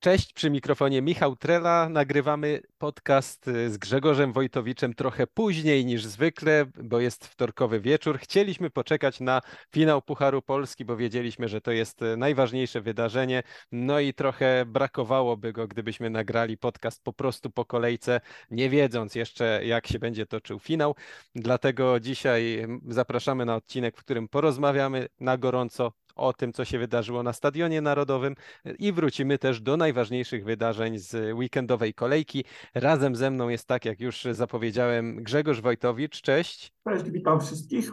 Cześć, przy mikrofonie Michał Trela. Nagrywamy podcast y, z Grzegorzem Wojtowiczem trochę później niż zwykle, bo jest wtorkowy wieczór. Chcieliśmy poczekać na finał Pucharu Polski, bo wiedzieliśmy, że to jest y, najważniejsze wydarzenie. No i trochę brakowałoby go, gdybyśmy nagrali podcast po prostu po kolejce, nie wiedząc jeszcze, jak się będzie toczył finał. Dlatego dzisiaj zapraszamy na odcinek, w którym porozmawiamy na gorąco o tym, co się wydarzyło na Stadionie Narodowym i wrócimy też do najważniejszych wydarzeń z weekendowej kolejki. Razem ze mną jest, tak jak już zapowiedziałem, Grzegorz Wojtowicz. Cześć. Cześć, witam wszystkich.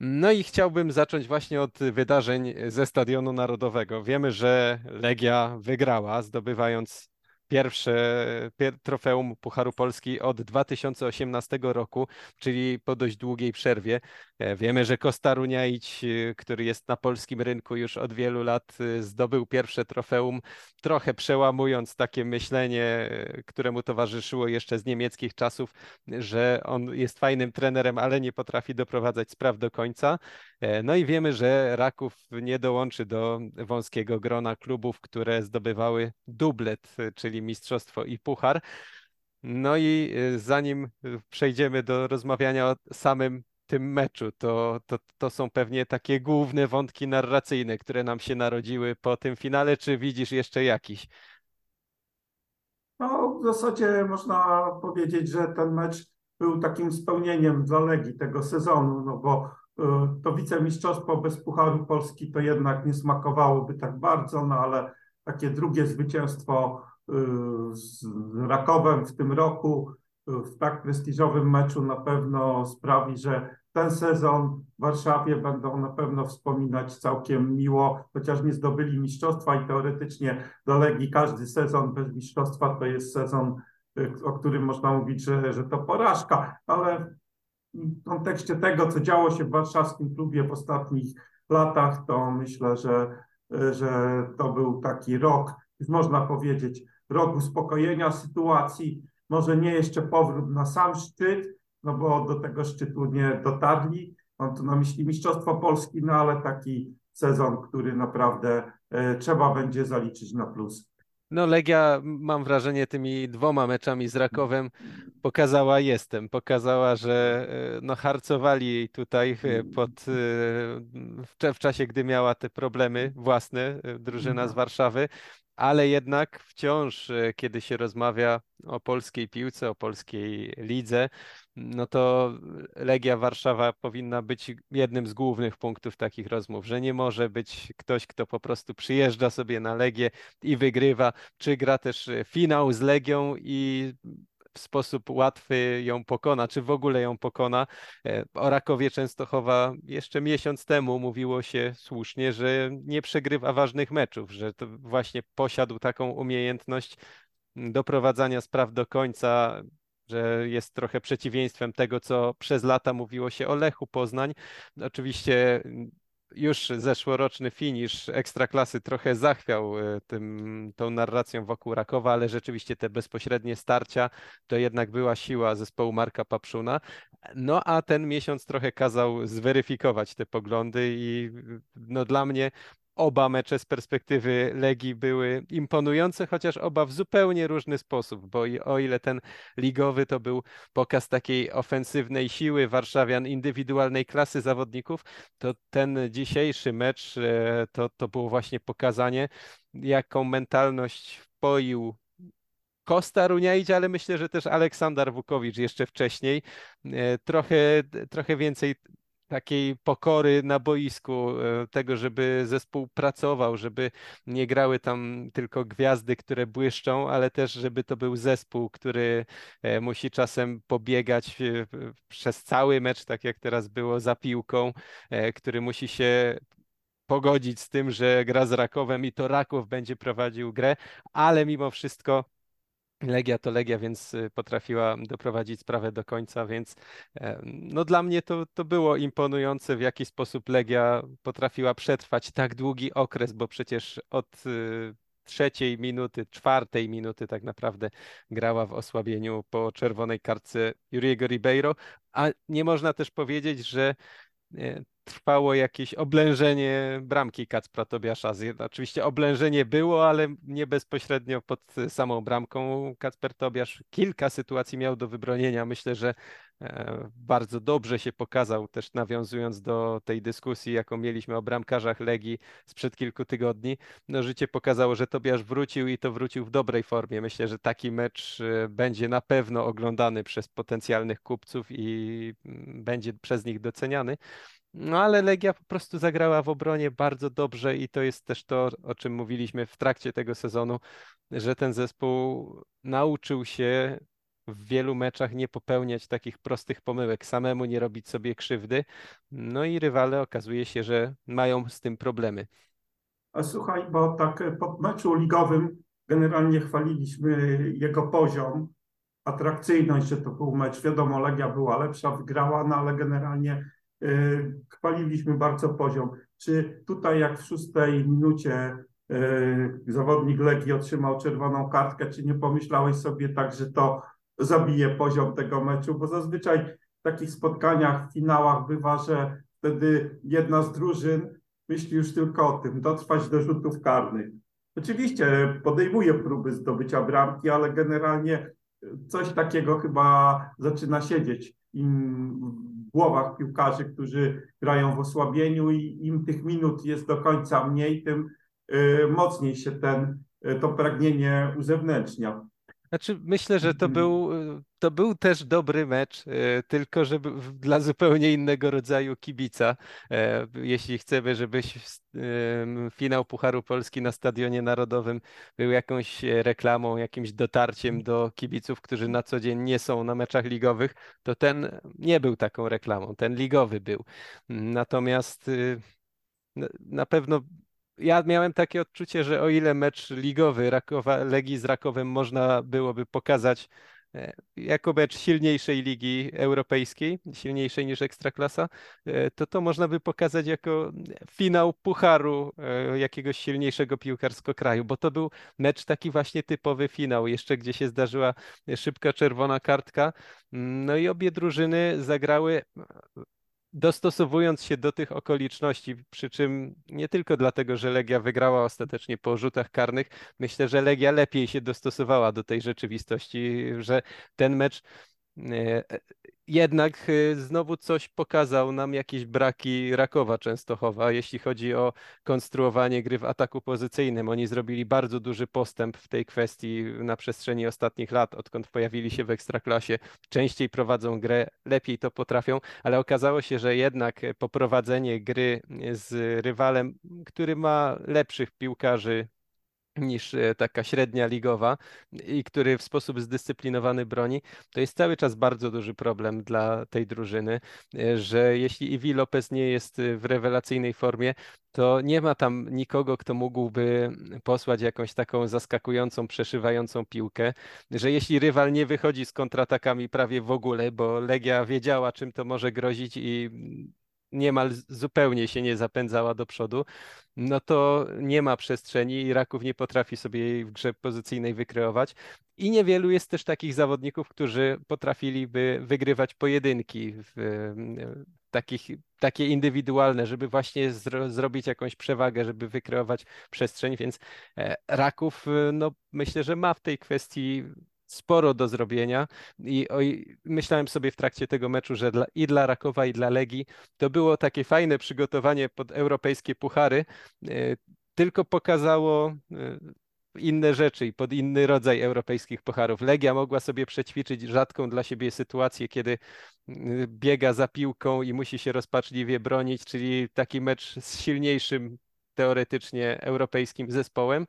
No i chciałbym zacząć właśnie od wydarzeń ze Stadionu Narodowego. Wiemy, że Legia wygrała, zdobywając pierwsze trofeum Pucharu Polski od 2018 roku, czyli po dość długiej przerwie. E, wiemy, że Kosta Runiaić, e, który jest na polskim rynku już od wielu lat, e, zdobył pierwsze trofeum, trochę przełamując takie myślenie, któremu towarzyszyło jeszcze z niemieckich czasów, że on jest fajnym trenerem, ale nie potrafi doprowadzać spraw do końca. No i wiemy, że Raków nie dołączy do wąskiego grona klubów, które zdobywały dublet, czyli mistrzostwo i puchar. No i zanim przejdziemy do rozmawiania o samym tym meczu. To, to, to są pewnie takie główne wątki narracyjne, które nam się narodziły po tym finale. Czy widzisz jeszcze jakiś? No, w zasadzie można powiedzieć, że ten mecz był takim spełnieniem dla Legii tego sezonu, no bo y, to wicemistrzostwo bez Pucharu Polski to jednak nie smakowałoby tak bardzo, no ale takie drugie zwycięstwo y, z Rakowem w tym roku w tak prestiżowym meczu na pewno sprawi, że ten sezon w Warszawie będą na pewno wspominać całkiem miło, chociaż nie zdobyli mistrzostwa i teoretycznie do Legii każdy sezon bez mistrzostwa to jest sezon, o którym można mówić, że, że to porażka, ale w kontekście tego, co działo się w warszawskim klubie w ostatnich latach, to myślę, że, że to był taki rok, można powiedzieć, rok uspokojenia sytuacji, może nie jeszcze powrót na sam szczyt, no bo do tego szczytu nie dotarli. Mam tu na myśli Mistrzostwo Polski, no ale taki sezon, który naprawdę e, trzeba będzie zaliczyć na plus. No Legia, mam wrażenie, tymi dwoma meczami z Rakowem pokazała jestem, pokazała, że e, no harcowali tutaj e, pod, w, czasie, gdy miała te problemy własne, drużyna z. Warszawy, ale jednak wciąż, e, kiedy się rozmawia o polskiej piłce, o polskiej lidze, no to Legia Warszawa powinna być jednym z głównych punktów takich rozmów, że nie może być ktoś, kto po prostu przyjeżdża sobie na Legię i wygrywa, czy gra też finał z Legią i w sposób łatwy ją pokona, czy w ogóle ją pokona. E, o Rakowie Częstochowa jeszcze miesiąc temu mówiło się słusznie, że nie przegrywa ważnych meczów, że to właśnie posiadł taką umiejętność doprowadzania spraw do końca, że jest trochę przeciwieństwem tego, co przez lata mówiło się o Lechu Poznań. Oczywiście już zeszłoroczny finisz Ekstraklasy trochę zachwiał e, tym, tą narracją wokół Rakowa, ale rzeczywiście te bezpośrednie starcia to jednak była siła zespołu Marka Papszuna. No a ten miesiąc trochę kazał zweryfikować te poglądy i no dla mnie oba mecze z perspektywy Legii były imponujące, chociaż oba w zupełnie różny sposób, bo o ile ten ligowy to był pokaz takiej ofensywnej siły warszawian, indywidualnej klasy zawodników, to ten dzisiejszy mecz e, to, to było właśnie pokazanie, jaką mentalność wpoił Kosta Runiaić, ale myślę, że też Aleksander Wukowicz jeszcze wcześniej. E, trochę, trochę więcej takiej pokory na boisku, e, tego, żeby zespół pracował, żeby nie grały tam tylko gwiazdy, które błyszczą, ale też, żeby to był zespół, który e, musi czasem pobiegać e, przez cały mecz, tak jak teraz było za piłką, który musi się pogodzić z tym, że gra z Rakowem i to Raków będzie prowadził grę, ale mimo wszystko Legia to Legia, więc y, potrafiła doprowadzić sprawę do końca, więc e, no dla mnie to, to było imponujące, w jaki sposób Legia potrafiła przetrwać tak długi okres, bo przecież od y, trzeciej minuty, czwartej minuty tak naprawdę grała w osłabieniu po czerwonej kartce Juriego Ribeiro, a nie można też powiedzieć, że trwało jakieś oblężenie bramki Kacpra Tobiasza. Oczywiście oblężenie było, ale nie bezpośrednio pod samą bramką. Kacper Tobiasz kilka sytuacji miał do wybronienia. Myślę, że bardzo dobrze się pokazał, też nawiązując do tej dyskusji, jaką mieliśmy o bramkarzach Legii sprzed kilku tygodni. No, życie pokazało, że Tobiasz wrócił i to wrócił w dobrej formie. Myślę, że taki mecz e, będzie na pewno oglądany przez potencjalnych kupców i mm, będzie przez nich doceniany. No ale Legia po prostu zagrała w obronie bardzo dobrze i to jest też to, o czym mówiliśmy w trakcie tego sezonu, że ten zespół nauczył się w wielu meczach nie popełniać takich prostych pomyłek, samemu nie robić sobie krzywdy. No i rywale okazuje się, że mają z tym problemy. A słuchaj, bo tak po meczu ligowym generalnie chwaliliśmy jego poziom, atrakcyjność, że to był mecz. Wiadomo, Legia była lepsza, wygrała, no ale generalnie Y, chwaliliśmy bardzo poziom. Czy tutaj jak w szóstej minucie y, zawodnik Legii otrzymał czerwoną kartkę, czy nie pomyślałeś sobie tak, że to zabije poziom tego meczu? Bo zazwyczaj w takich spotkaniach, w finałach bywa, że wtedy jedna z drużyn myśli już tylko o tym, dotrwać do rzutów karnych. Oczywiście podejmuje próby zdobycia bramki, ale generalnie coś takiego chyba zaczyna siedzieć im głowach piłkarzy, którzy grają w osłabieniu i im tych minut jest do końca mniej, tym y, mocniej się ten, y, to pragnienie uzewnętrznia. Znaczy, myślę, że to był, to był też dobry mecz, e, tylko żeby dla zupełnie innego rodzaju kibica. E, jeśli chcemy, żeby finał Pucharu Polski na Stadionie Narodowym był jakąś reklamą, jakimś dotarciem do kibiców, którzy na co dzień nie są na meczach ligowych, to ten nie był taką reklamą, ten ligowy był. Natomiast na pewno ja miałem takie odczucie, że o ile mecz ligowy Rakowa, Legii z Rakowem można byłoby pokazać e, jako mecz silniejszej ligi europejskiej, silniejszej niż Ekstraklasa, e, to to można by pokazać jako finał pucharu e, jakiegoś silniejszego piłkarskiego kraju, bo to był mecz taki właśnie typowy finał, jeszcze gdzie się zdarzyła szybka czerwona kartka. No i obie drużyny zagrały dostosowując się do tych okoliczności, przy czym nie tylko dlatego, że Legia wygrała ostatecznie po rzutach karnych, myślę, że Legia lepiej się dostosowała do tej rzeczywistości, że ten mecz e, jednak y, znowu coś pokazał nam jakieś braki Rakowa Częstochowa, jeśli chodzi o konstruowanie gry w ataku pozycyjnym. Oni zrobili bardzo duży postęp w tej kwestii na przestrzeni ostatnich lat, odkąd pojawili się w Ekstraklasie. Częściej prowadzą grę, lepiej to potrafią, ale okazało się, że jednak poprowadzenie gry z rywalem, który ma lepszych piłkarzy niż e, taka średnia ligowa i który w sposób zdyscyplinowany broni, to jest cały czas bardzo duży problem dla tej drużyny, e, że jeśli Iwi Lopez nie jest e, w rewelacyjnej formie, to nie ma tam nikogo, kto mógłby posłać jakąś taką zaskakującą, przeszywającą piłkę, że jeśli rywal nie wychodzi z kontratakami prawie w ogóle, bo Legia wiedziała, czym to może grozić i niemal zupełnie się nie zapędzała do przodu, no to nie ma przestrzeni i Raków nie potrafi sobie jej w grze pozycyjnej wykreować. I niewielu jest też takich zawodników, którzy potrafiliby wygrywać pojedynki w, takich, takie indywidualne, żeby właśnie zro, zrobić jakąś przewagę, żeby wykreować przestrzeń, więc e, Raków no, myślę, że ma w tej kwestii sporo do zrobienia i oj, myślałem sobie w trakcie tego meczu, że dla, i dla Rakowa, i dla Legii to było takie fajne przygotowanie pod europejskie puchary, e, tylko pokazało e, inne rzeczy i pod inny rodzaj europejskich pucharów. Legia mogła sobie przećwiczyć rzadką dla siebie sytuację, kiedy e, biega za piłką i musi się rozpaczliwie bronić, czyli taki mecz z silniejszym teoretycznie europejskim zespołem,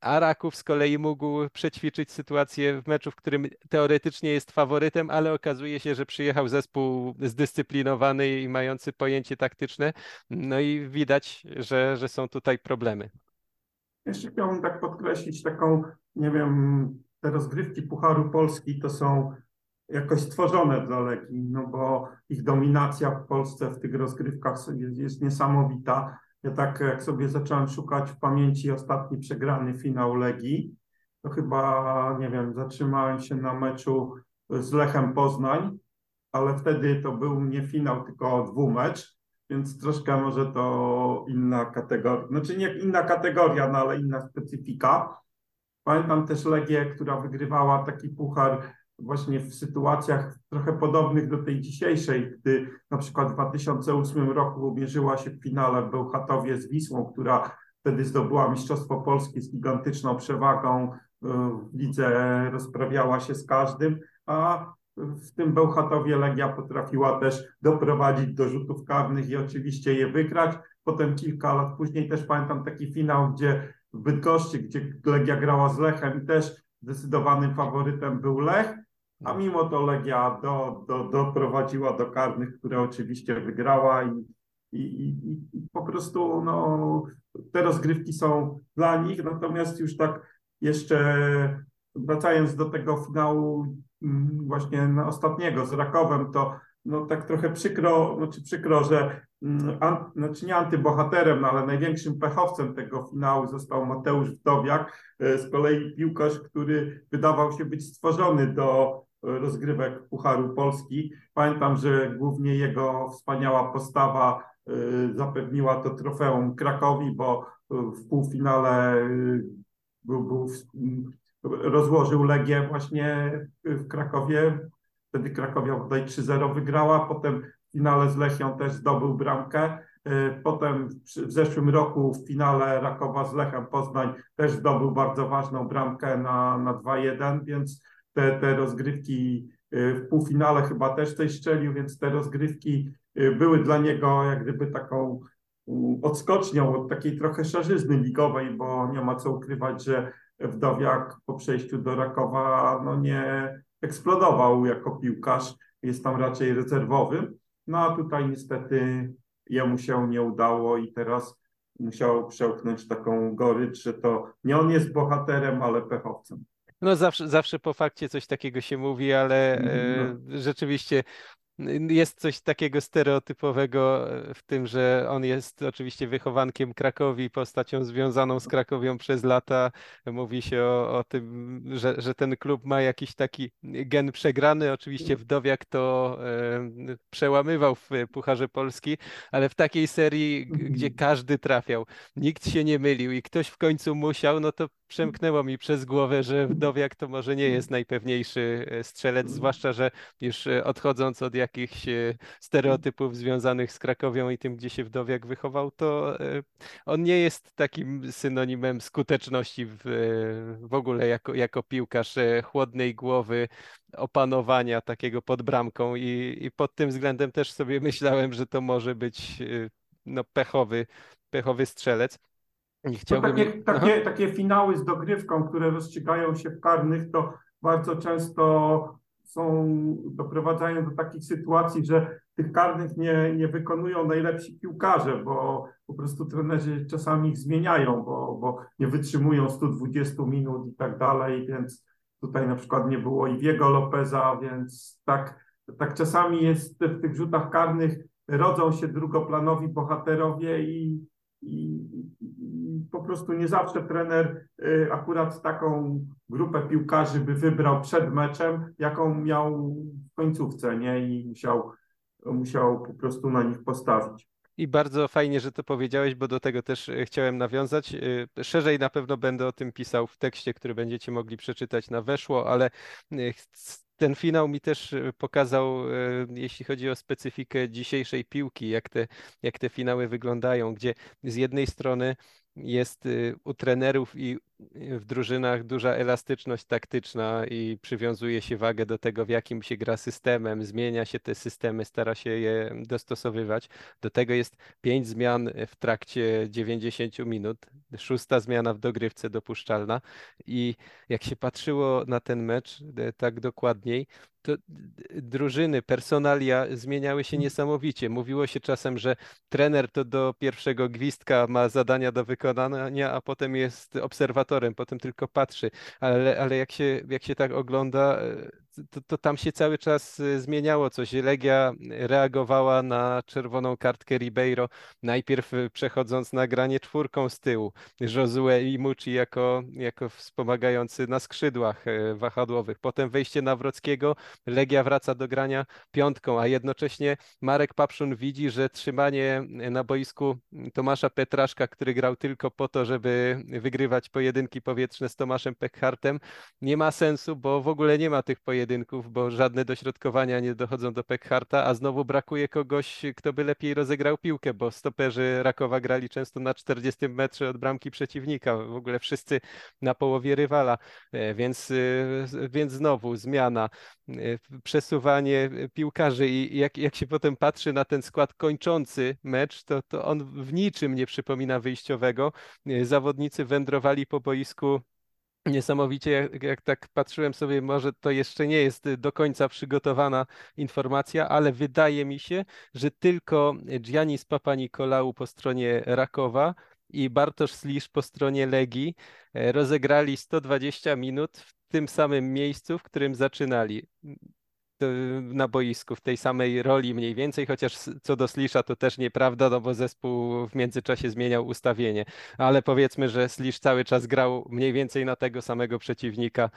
a Raków z kolei mógł przećwiczyć sytuację w meczu, w którym teoretycznie jest faworytem, ale okazuje się, że przyjechał zespół zdyscyplinowany i mający pojęcie taktyczne. No i widać, że, że są tutaj problemy. Jeszcze chciałbym tak podkreślić taką, nie wiem, te rozgrywki Pucharu Polski to są jakoś stworzone dla Legii, no bo ich dominacja w Polsce w tych rozgrywkach jest, jest niesamowita. Ja tak jak sobie zacząłem szukać w pamięci ostatni przegrany finał Legii, to chyba, nie wiem, zatrzymałem się na meczu z Lechem Poznań, ale wtedy to był nie finał, tylko dwumecz. więc troszkę może to inna kategoria, znaczy nie inna kategoria, no ale inna specyfika. Pamiętam też Legię, która wygrywała taki puchar właśnie w sytuacjach trochę podobnych do tej dzisiejszej, gdy na przykład w 2008 roku mierzyła się w finale w Bełchatowie z Wisłą, która wtedy zdobyła Mistrzostwo Polskie z gigantyczną przewagą, w lidze rozprawiała się z każdym, a w tym Bełchatowie Legia potrafiła też doprowadzić do rzutów karnych i oczywiście je wygrać. Potem kilka lat później też pamiętam taki finał, gdzie w Bydgoszczy, gdzie Legia grała z Lechem i też zdecydowanym faworytem był Lech, a mimo to Legia do, do, doprowadziła do karnych, które oczywiście wygrała i, i, i, i po prostu no, te rozgrywki są dla nich, natomiast już tak jeszcze wracając do tego finału mm, właśnie ostatniego z Rakowem, to no tak trochę przykro, znaczy przykro, że mm, an, znaczy nie antybohaterem, no ale największym pechowcem tego finału został Mateusz Wdowiak, e, z kolei piłkarz, który wydawał się być stworzony do rozgrywek Pucharu Polski. Pamiętam, że głównie jego wspaniała postawa e, zapewniła to trofeum Krakowi, bo w półfinale był, był, rozłożył Legię właśnie w Krakowie. Wtedy Krakowia bodaj 3-0 wygrała, potem w finale z Lechią też zdobył bramkę. Y, potem w zeszłym roku w finale Rakowa z Lechem Poznań też zdobył bardzo ważną bramkę na, na 2-1, więc te, te rozgrywki y, w półfinale chyba też coś strzelił, więc te rozgrywki y, były dla niego jak gdyby taką odskocznią od takiej trochę szarzyzny ligowej, bo nie ma co ukrywać, że Wdowiak po przejściu do Rakowa no nie eksplodował jako piłkarz, jest tam raczej rezerwowym. No a tutaj niestety jemu się nie udało i teraz musiał przełknąć taką gorycz, że to nie on jest bohaterem, ale pechowcem. No zawsze, zawsze po fakcie coś takiego się mówi, ale e, no. rzeczywiście jest coś takiego stereotypowego e, w tym, że on jest oczywiście wychowankiem Krakowi, postacią związaną z Krakowią przez lata. Mówi się o, o tym, że, że ten klub ma jakiś taki gen przegrany. Oczywiście Wdowiak to e, przełamywał w Pucharze Polski, ale w takiej serii, gdzie każdy trafiał, nikt się nie mylił i ktoś w końcu musiał, no to przemknęło mi przez głowę, że Wdowiak to może nie jest najpewniejszy e, strzelec, zwłaszcza, że już e, odchodząc od jakichś e, stereotypów związanych z Krakowią i tym, gdzie się Wdowiak wychował, to on nie jest takim synonimem skuteczności w, w ogóle jako, jako piłkarz chłodnej głowy, opanowania takiego pod bramką i, i pod tym względem też sobie myślałem, że to może być no, pechowy, pechowy strzelec. Nie chciałbym... takie, takie, takie finały z dogrywką, które rozstrzygają się w karnych, to bardzo często są, doprowadzają do takich sytuacji, że tych karnych nie, nie wykonują najlepsi piłkarze, bo po prostu trenerzy czasami ich zmieniają, bo, bo nie wytrzymują 120 minut i tak dalej, więc tutaj na przykład nie było Iwiego Lopeza, więc tak, tak czasami jest w tych rzutach karnych rodzą się drugoplanowi bohaterowie i, i, po prostu nie zawsze trener y, akurat taką grupę piłkarzy by wybrał przed meczem, jaką miał w końcówce, nie? I musiał, musiał po prostu na nich postawić. I bardzo fajnie, że to powiedziałeś, bo do tego też y, chciałem nawiązać. Y, szerzej na pewno będę o tym pisał w tekście, który będziecie mogli przeczytać na weszło, ale ten finał mi też pokazał, jeśli chodzi o specyfikę dzisiejszej piłki, jak te, jak te finały wyglądają, gdzie z jednej strony jest y, u trenerów i w drużynach duża elastyczność taktyczna i przywiązuje się wagę do tego, w jakim się gra systemem, zmienia się te systemy, stara się je dostosowywać. Do tego jest pięć zmian w trakcie 90 minut, szósta zmiana w dogrywce dopuszczalna i jak się patrzyło na ten mecz y, tak dokładniej, to drużyny, personalia zmieniały się mm. niesamowicie. Mówiło się czasem, że trener to do pierwszego gwizdka ma zadania do wykonania, a potem jest obserwatorem, potem tylko patrzy. Ale, ale jak, się, jak się tak ogląda, to, to, tam się cały czas y, zmieniało coś. Legia reagowała na czerwoną kartkę Ribeiro, najpierw y, przechodząc na granie czwórką z tyłu. Josue i Mucci jako, jako wspomagający na skrzydłach y, wahadłowych. Potem wejście Nawrockiego, Legia wraca do grania piątką, a jednocześnie Marek Papszun widzi, że trzymanie na boisku Tomasza Petraszka, który grał tylko po to, żeby wygrywać pojedynki powietrzne z Tomaszem Pekhartem, nie ma sensu, bo w ogóle nie ma tych pojedynków, bo żadne dośrodkowania nie dochodzą do Pekharta, a znowu brakuje kogoś, kto by lepiej rozegrał piłkę, bo stoperzy Rakowa grali często na 40 metrze od bramki przeciwnika, w ogóle wszyscy na połowie rywala, e, więc, e, więc znowu zmiana, e, przesuwanie piłkarzy i jak, jak się potem patrzy na ten skład kończący mecz, to, to on w niczym nie przypomina wyjściowego. Zawodnicy wędrowali po boisku Niesamowicie, jak, jak, tak patrzyłem sobie, może to jeszcze nie jest do końca przygotowana informacja, ale wydaje mi się, że tylko Giannis Papanikolaou po stronie Rakowa i Bartosz Slisz po stronie Legii e, rozegrali 120 minut w tym samym miejscu, w którym zaczynali na boisku w tej samej roli mniej więcej, chociaż co do Slisza to też nieprawda, no bo zespół w międzyczasie zmieniał ustawienie, ale powiedzmy, że Slisz cały czas grał mniej więcej na tego samego przeciwnika,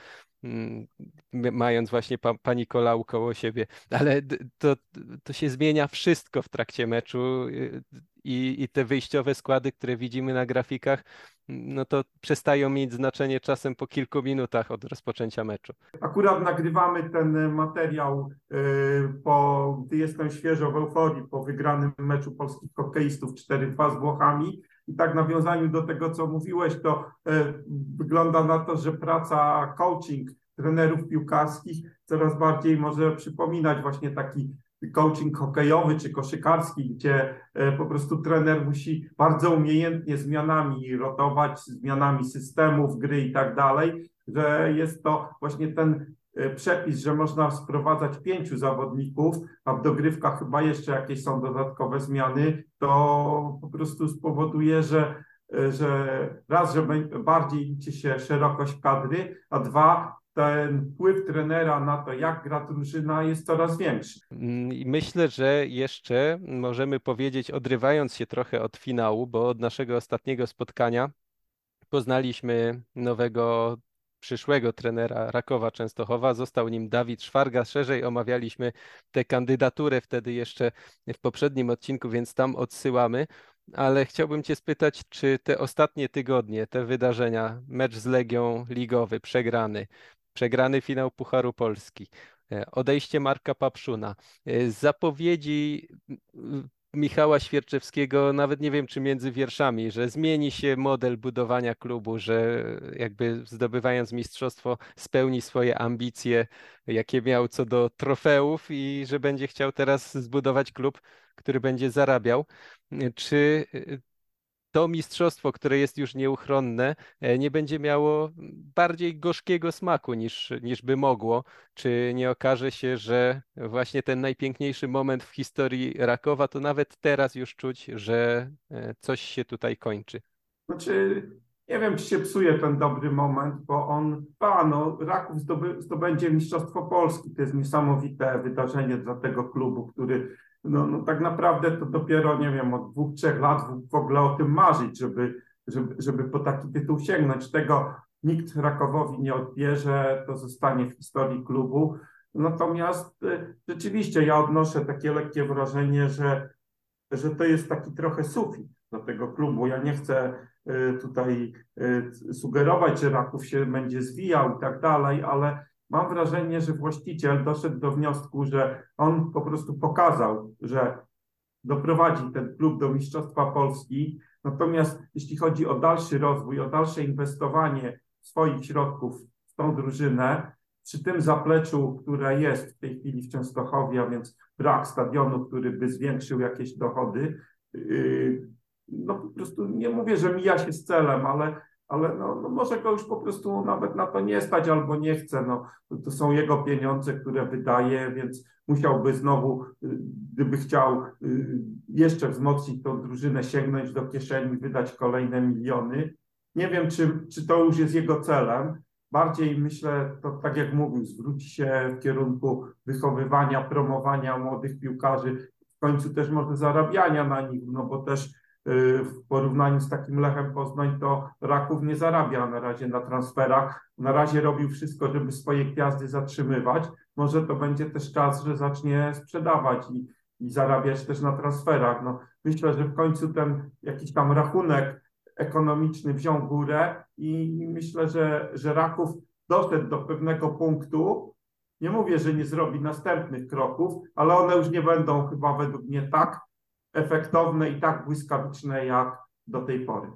mm, mając właśnie pa, pani Kolau koło siebie, ale to, to się zmienia wszystko w trakcie meczu. Y, i, i te wyjściowe składy, które widzimy na grafikach, no to przestają mieć znaczenie czasem po kilku minutach od rozpoczęcia meczu. Akurat nagrywamy ten materiał, y, po, gdy jestem świeżo w euforii po wygranym meczu polskich hokeistów 4-2 z Włochami. I tak nawiązaniu do tego, co mówiłeś, to y, wygląda na to, że praca coaching trenerów piłkarskich coraz bardziej może przypominać właśnie taki coaching hokejowy czy koszykarski, gdzie e, po prostu trener musi bardzo umiejętnie zmianami rotować, zmianami systemów gry i tak dalej, że jest to właśnie ten e, przepis, że można sprowadzać pięciu zawodników, a w dogrywkach chyba jeszcze jakieś są dodatkowe zmiany, to po prostu spowoduje, że e, że raz, że bardziej liczy się szerokość kadry, a dwa, ten wpływ trenera na to, jak gra drużyna, jest coraz większy. Mm, myślę, że jeszcze możemy powiedzieć, odrywając się trochę od finału, bo od naszego ostatniego spotkania poznaliśmy nowego przyszłego trenera Rakowa Częstochowa. Został nim Dawid Szwarga. Szerzej omawialiśmy tę kandydaturę wtedy jeszcze w poprzednim odcinku, więc tam odsyłamy. Ale chciałbym Cię spytać, czy te ostatnie tygodnie, te wydarzenia, mecz z Legią Ligowy, przegrany, przegrany finał Pucharu Polski, e, odejście Marka Papszuna, e, zapowiedzi Michała Świerczewskiego, nawet nie wiem czy między wierszami, że zmieni się model budowania klubu, że jakby zdobywając mistrzostwo spełni swoje ambicje, jakie miał co do trofeów i że będzie chciał teraz zbudować klub, który będzie zarabiał. Czy to mistrzostwo, które jest już nieuchronne, e, nie będzie miało bardziej gorzkiego smaku niż, niż by mogło? Czy nie okaże się, że właśnie ten najpiękniejszy moment w historii Rakowa, to nawet teraz już czuć, że e, coś się tutaj kończy? Znaczy, nie wiem, czy się psuje ten dobry moment, bo on, a no, Raków zdobędzie Mistrzostwo Polski. To jest niesamowite wydarzenie dla tego klubu, który no, no tak naprawdę to dopiero, nie wiem, od dwóch, trzech lat w ogóle o tym marzyć, żeby, żeby, żeby po taki tytuł sięgnąć. Tego nikt Rakowowi nie odbierze, to zostanie w historii klubu. Natomiast y, rzeczywiście ja odnoszę takie lekkie wrażenie, że, że to jest taki trochę sufit do tego klubu. Ja nie chcę y, tutaj y, sugerować, że Raków się będzie zwijał i tak dalej, ale mam wrażenie, że właściciel doszedł do wniosku, że on po prostu pokazał, że doprowadzi ten klub do Mistrzostwa Polski. Natomiast jeśli chodzi o dalszy rozwój, o dalsze inwestowanie swoich środków w tą drużynę, przy tym zapleczu, które jest w tej chwili w Częstochowie, a więc brak stadionu, który by zwiększył jakieś dochody, yy, no po prostu nie mówię, że mija się z celem, ale ale no, no, może go już po prostu nawet na to nie stać albo nie chce. No, to są jego pieniądze, które wydaje, więc musiałby znowu, y, gdyby chciał y, jeszcze wzmocnić tą drużynę, sięgnąć do kieszeni, wydać kolejne miliony. Nie wiem, czy, czy to już jest jego celem, bardziej myślę, to tak jak mówił, zwróci się w kierunku wychowywania, promowania młodych piłkarzy, w końcu też może zarabiania na nich, no bo też w porównaniu z takim Lechem Poznań to Raków nie zarabia na razie na transferach. Na razie robił wszystko, żeby swoje gwiazdy zatrzymywać. Może to będzie też czas, że zacznie sprzedawać i, i zarabiać też na transferach. No, myślę, że w końcu ten jakiś tam rachunek ekonomiczny wziął górę i myślę, że, że Raków doszedł do pewnego punktu. Nie mówię, że nie zrobi następnych kroków, ale one już nie będą chyba według mnie tak efektowne i tak błyskawiczne jak do tej pory.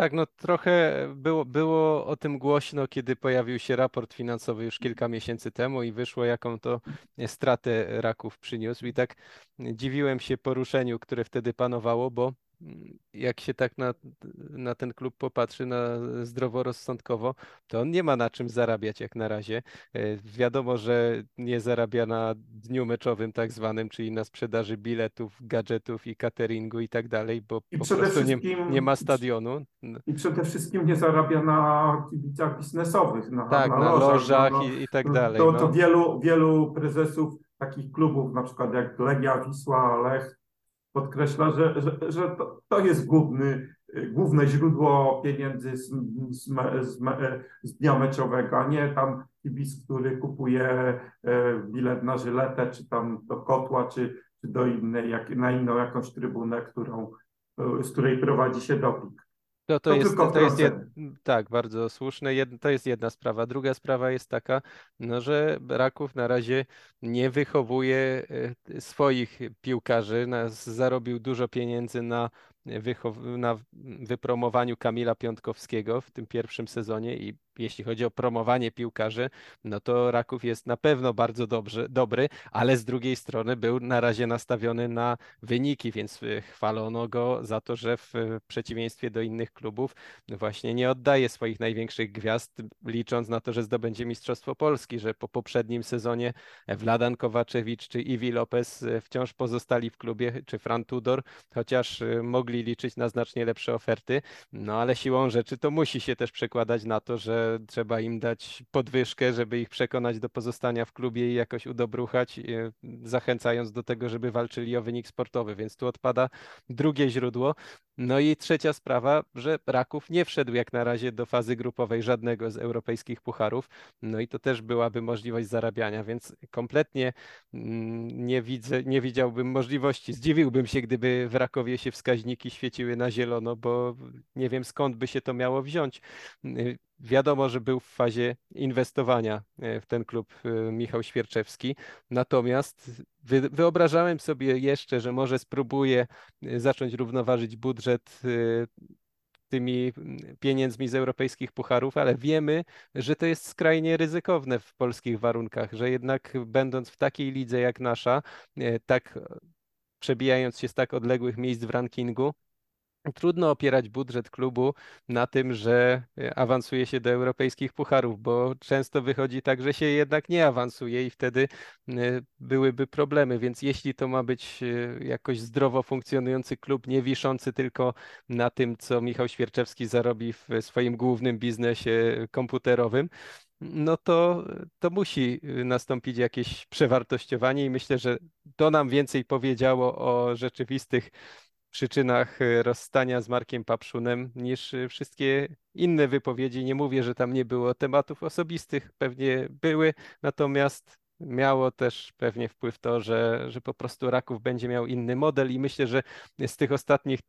Tak, no trochę było, było o tym głośno, kiedy pojawił się raport finansowy już kilka miesięcy temu i wyszło, jaką to stratę raków przyniósł. I tak dziwiłem się poruszeniu, które wtedy panowało, bo jak się tak na, na ten klub popatrzy na zdroworozsądkowo, to on nie ma na czym zarabiać jak na razie. E, wiadomo, że nie zarabia na dniu meczowym tak zwanym, czyli na sprzedaży biletów, gadżetów i cateringu i tak dalej, bo I po prostu nie, nie, ma stadionu. I przede wszystkim nie zarabia na kibicach biznesowych, na, tak, na, na lożach, lożach no, i, i, tak dalej. To, to no. wielu, wielu prezesów takich klubów, na przykład jak Legia, Wisła, Lech, podkreśla, że, że, że to, to jest główny, główne źródło pieniędzy z, z, z, z dnia meczowego, a nie tam kibic, który kupuje e, bilet na żyletę, czy tam do kotła, czy, czy do innej, jak, na inną jakąś trybunę, którą, z której prowadzi się doping. To, to, to jest, to jest jed... tak, bardzo słuszne. Jed... To jest jedna sprawa. Druga sprawa jest taka, no, że Raków na razie nie wychowuje e, swoich piłkarzy. Zarobił dużo pieniędzy na na wypromowaniu Kamila Piątkowskiego w tym pierwszym sezonie i jeśli chodzi o promowanie piłkarzy, no to Raków jest na pewno bardzo dobrze, dobry, ale z drugiej strony był na razie nastawiony na wyniki, więc y, chwalono go za to, że w przeciwieństwie do innych klubów właśnie nie oddaje swoich największych gwiazd, licząc na to, że zdobędzie Mistrzostwo Polski, że po poprzednim sezonie Wladan Kowaczewicz czy Iwi Lopez y, wciąż pozostali w klubie, czy Fran Tudor, chociaż y, mogli liczyć na znacznie lepsze oferty, no ale siłą rzeczy to musi się też przekładać na to, że trzeba im dać podwyżkę, żeby ich przekonać do pozostania w klubie i jakoś udobruchać, e, zachęcając do tego, żeby walczyli o wynik sportowy, więc tu odpada drugie źródło. No i trzecia sprawa, że Raków nie wszedł jak na razie do fazy grupowej żadnego z europejskich pucharów, no i to też byłaby możliwość zarabiania, więc kompletnie mm, nie widzę, nie widziałbym możliwości. Zdziwiłbym się, gdyby w Rakowie się wskaźniki świeciły na zielono, bo nie wiem skąd by się to miało wziąć. Wiadomo, że był w fazie inwestowania y, w ten klub y, Michał Świerczewski, natomiast wyobrażałem sobie jeszcze, że może spróbuje zacząć równoważyć budżet tymi pieniędzmi z europejskich pucharów, ale wiemy, że to jest skrajnie ryzykowne w polskich warunkach, że jednak będąc w takiej lidze jak nasza, tak przebijając się z tak odległych miejsc w rankingu, Trudno opierać budżet klubu na tym, że e, awansuje się do europejskich pucharów, bo często wychodzi tak, że się jednak nie awansuje i wtedy e, byłyby problemy. Więc jeśli to ma być e, jakoś zdrowo funkcjonujący klub, nie wiszący tylko na tym, co Michał Świerczewski zarobi w swoim głównym biznesie komputerowym, no to, to musi y, nastąpić jakieś przewartościowanie i myślę, że to nam więcej powiedziało o rzeczywistych przyczynach y, rozstania z Markiem Papszunem niż y, wszystkie inne wypowiedzi. Nie mówię, że tam nie było tematów osobistych, pewnie były, natomiast miało też pewnie wpływ to, że, że po prostu Raków będzie miał inny model i myślę, że z tych ostatnich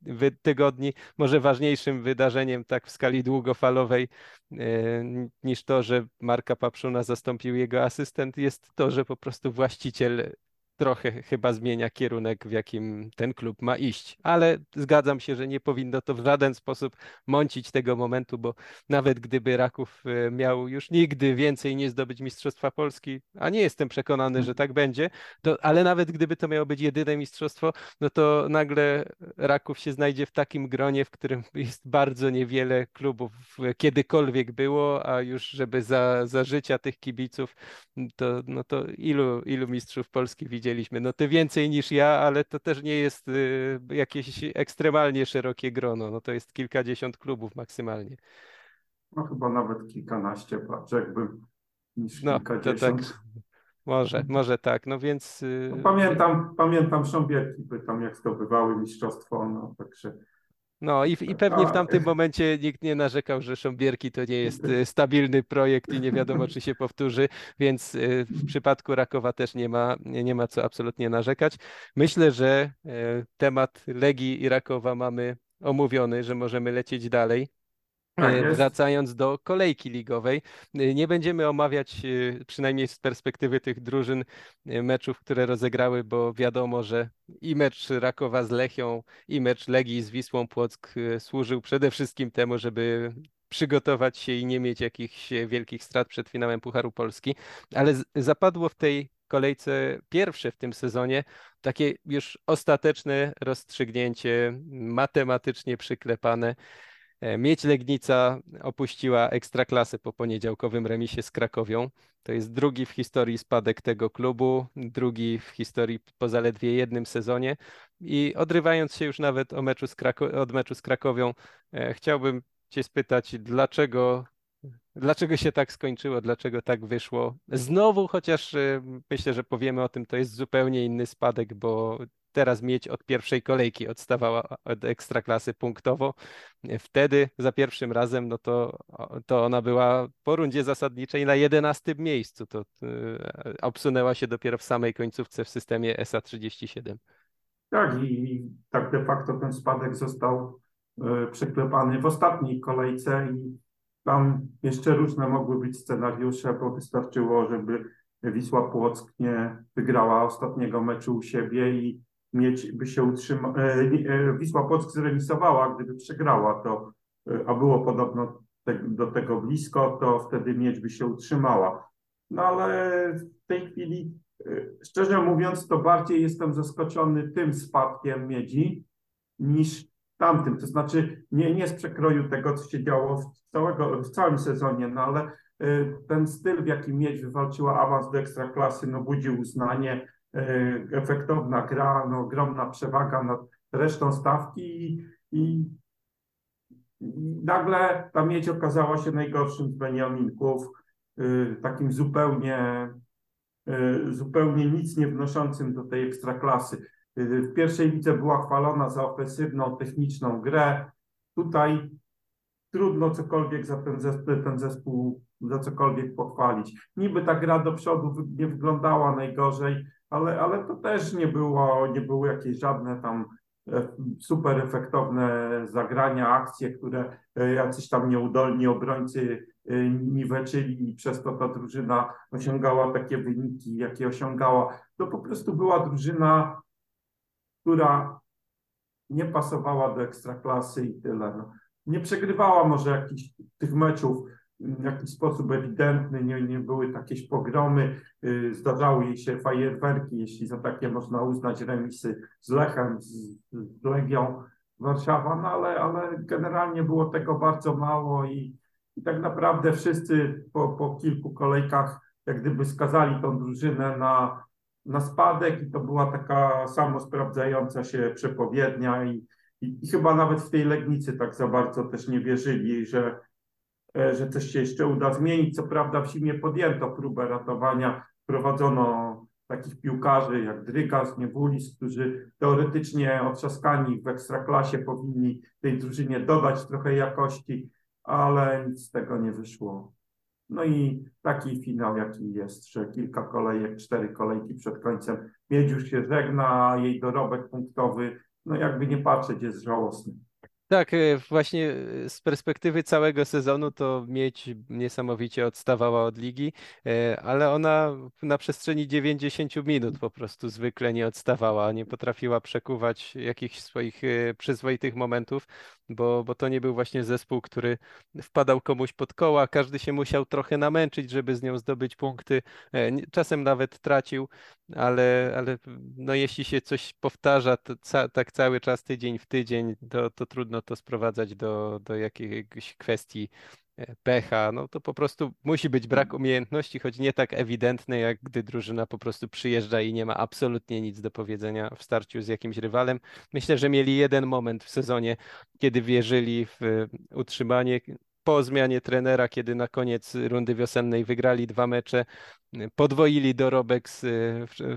tygodni może ważniejszym wydarzeniem tak w skali długofalowej e, niż to, że Marka Papszuna zastąpił jego asystent jest to, że po prostu właściciel trochę chyba zmienia kierunek, w jakim ten klub ma iść. Ale zgadzam się, że nie powinno to w żaden sposób mącić tego momentu, bo nawet gdyby Raków e, miał już nigdy więcej nie zdobyć Mistrzostwa Polski, a nie jestem przekonany, że tak będzie, to, ale nawet gdyby to miało być jedyne mistrzostwo, no to nagle Raków się znajdzie w takim gronie, w którym jest bardzo niewiele klubów kiedykolwiek było, a już żeby za, za życia tych kibiców, to, no to ilu, ilu mistrzów Polski widzieli widzieliśmy. No ty więcej niż ja, ale to też nie jest y, jakieś ekstremalnie szerokie grono. No to jest kilkadziesiąt klubów maksymalnie. no chyba nawet kilkanaście, patrz, jakbym niż No, to kilkadziesiąt. tak. Może, może tak. No więc. y, No, pamiętam, pamiętam Sząbierki, by tam jak zdobywały mistrzostwo, no także No i, i pewnie w tamtym momencie nikt nie narzekał, że Sząbierki to nie jest y, stabilny projekt i nie wiadomo, czy się powtórzy, więc y, w przypadku Rakowa też nie ma, nie nie ma co absolutnie narzekać. Myślę, że y, temat Legii i Rakowa mamy omówiony, że możemy lecieć dalej. Tak E, jest. Wracając do kolejki ligowej, e, nie będziemy omawiać, e, przynajmniej z perspektywy tych drużyn, meczów, które rozegrały, bo wiadomo, że i mecz Rakowa z Lechią, i mecz Legii z Wisłą Płock służył przede wszystkim temu, żeby przygotować się i nie mieć jakichś wielkich strat przed finałem Pucharu Polski, ale zapadło w tej kolejce pierwsze w tym sezonie takie już ostateczne rozstrzygnięcie, matematycznie przyklepane. E, Miedź Legnica opuściła Ekstraklasę po poniedziałkowym remisie z Krakowią. To jest drugi w historii spadek tego klubu, drugi w historii po zaledwie jednym sezonie. I odrywając się już nawet meczu od meczu z Krakowią, e, chciałbym Cię spytać, dlaczego, dlaczego się tak skończyło, dlaczego tak wyszło? Znowu, chociaż e, myślę, że powiemy o tym, to jest zupełnie inny spadek, bo teraz Miedź od pierwszej kolejki odstawała od Ekstraklasy punktowo. Wtedy za pierwszym razem, no to, to ona była po rundzie zasadniczej na 11 miejscu. To y, obsunęła się dopiero w samej końcówce w systemie SA37. Tak, i, i tak de facto ten spadek został e, przyklepany w ostatniej kolejce i tam jeszcze różne mogły być scenariusze, bo wystarczyło, żeby Wisła Płock nie wygrała ostatniego meczu u siebie i mieć by się utrzymała. Wisła Płock zremisowała, gdyby przegrała to, e, a było podobno te, do tego blisko, to wtedy mieć by się utrzymała. No ale w tej chwili Szczerze mówiąc, to bardziej jestem zaskoczony tym spadkiem miedzi niż tamtym. To znaczy nie, nie z przekroju tego, co się działo w, całego, w całym sezonie, no ale ten styl, w jaki miedź wywalczyła awans do ekstraklasy, no budził uznanie, efektowna gra, no ogromna przewaga nad resztą stawki i, i, nagle ta miedź okazała się najgorszym z Beniaminków, y, takim zupełnie y, zupełnie nic nie wnoszącym do tej ekstraklasy. W pierwszej lidze była chwalona za ofensywną, techniczną grę. Tutaj trudno cokolwiek za ten zespół, ten zespół za cokolwiek pochwalić. Niby ta gra do przodu nie wyglądała najgorzej, ale, ale to też nie było, nie były jakieś żadne tam e, super efektowne zagrania, akcje, które e, jacyś tam nieudolni obrońcy e, niweczyli i przez to ta drużyna osiągała takie wyniki, jakie osiągała. To po prostu była drużyna, która nie pasowała do ekstraklasy i tyle. No. Nie przegrywała może jakichś tych meczów w jakiś sposób ewidentny, nie, nie były jakieś pogromy, y, zdarzały się fajerwerki, jeśli za takie można uznać remisy z Lechem, z, z Legią Warszawa, no ale, ale generalnie było tego bardzo mało i, i tak naprawdę wszyscy po, po kilku kolejkach jak gdyby skazali tą drużynę na, na spadek i to była taka samo sprawdzająca się przepowiednia i, i, i chyba nawet w tej Legnicy tak za bardzo też nie wierzyli, że, że coś się jeszcze uda zmienić. Co prawda w zimie podjęto próbę ratowania, prowadzono takich piłkarzy jak Drygas, Niewulis, którzy teoretycznie otrzaskani w ekstraklasie powinni tej drużynie dodać trochę jakości, ale nic z tego nie wyszło. No i taki finał, jaki jest, że kilka kolejek, cztery kolejki przed końcem Miedź już się żegna, a jej dorobek punktowy, no jakby nie patrzeć, jest żałosny. Tak, e, właśnie e, z perspektywy całego sezonu to Miedź niesamowicie odstawała od ligi, e, ale ona na przestrzeni 90 minut po prostu zwykle nie odstawała, nie potrafiła przekuwać jakichś swoich przyzwoitych momentów, bo, bo to nie był właśnie zespół, który wpadał komuś pod koła, każdy się musiał trochę namęczyć, żeby z nią zdobyć punkty, czasem nawet tracił, ale, ale no jeśli się coś powtarza to ca tak cały czas, tydzień w tydzień, to, to trudno to sprowadzać do, do jakiejś kwestii e, pecha. No to po prostu musi być brak umiejętności, choć nie tak ewidentny, jak gdy drużyna po prostu przyjeżdża i nie ma absolutnie nic do powiedzenia w starciu z jakimś rywalem. Myślę, że mieli jeden moment w sezonie, kiedy wierzyli w e, utrzymanie po zmianie trenera, kiedy na koniec rundy wiosennej wygrali dwa mecze, podwoili dorobek z,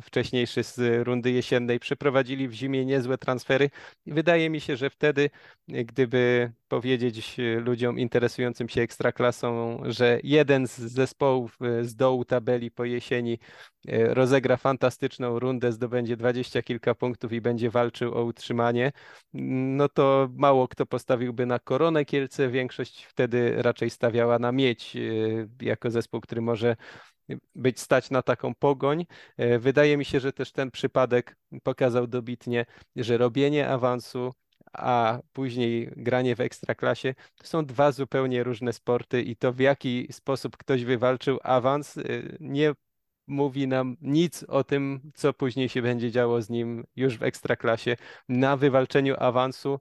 wcześniejszy z rundy jesiennej, przeprowadzili w zimie niezłe transfery. Wydaje mi się, że wtedy, gdyby powiedzieć ludziom interesującym się ekstraklasą, że jeden z zespołów z dołu tabeli po jesieni rozegra fantastyczną rundę, zdobędzie dwadzieścia kilka punktów i będzie walczył o utrzymanie, no to mało kto postawiłby na Koronę Kielce, większość wtedy raczej stawiała na Miedź e, jako zespół, który może być stać na taką pogoń. E, wydaje mi się, że też ten przypadek pokazał dobitnie, że robienie awansu, a później granie w ekstraklasie to są dwa zupełnie różne sporty i to w jaki sposób ktoś wywalczył awans e, nie mówi nam nic o tym, co później się będzie działo z nim już w ekstraklasie. Na wywalczeniu awansu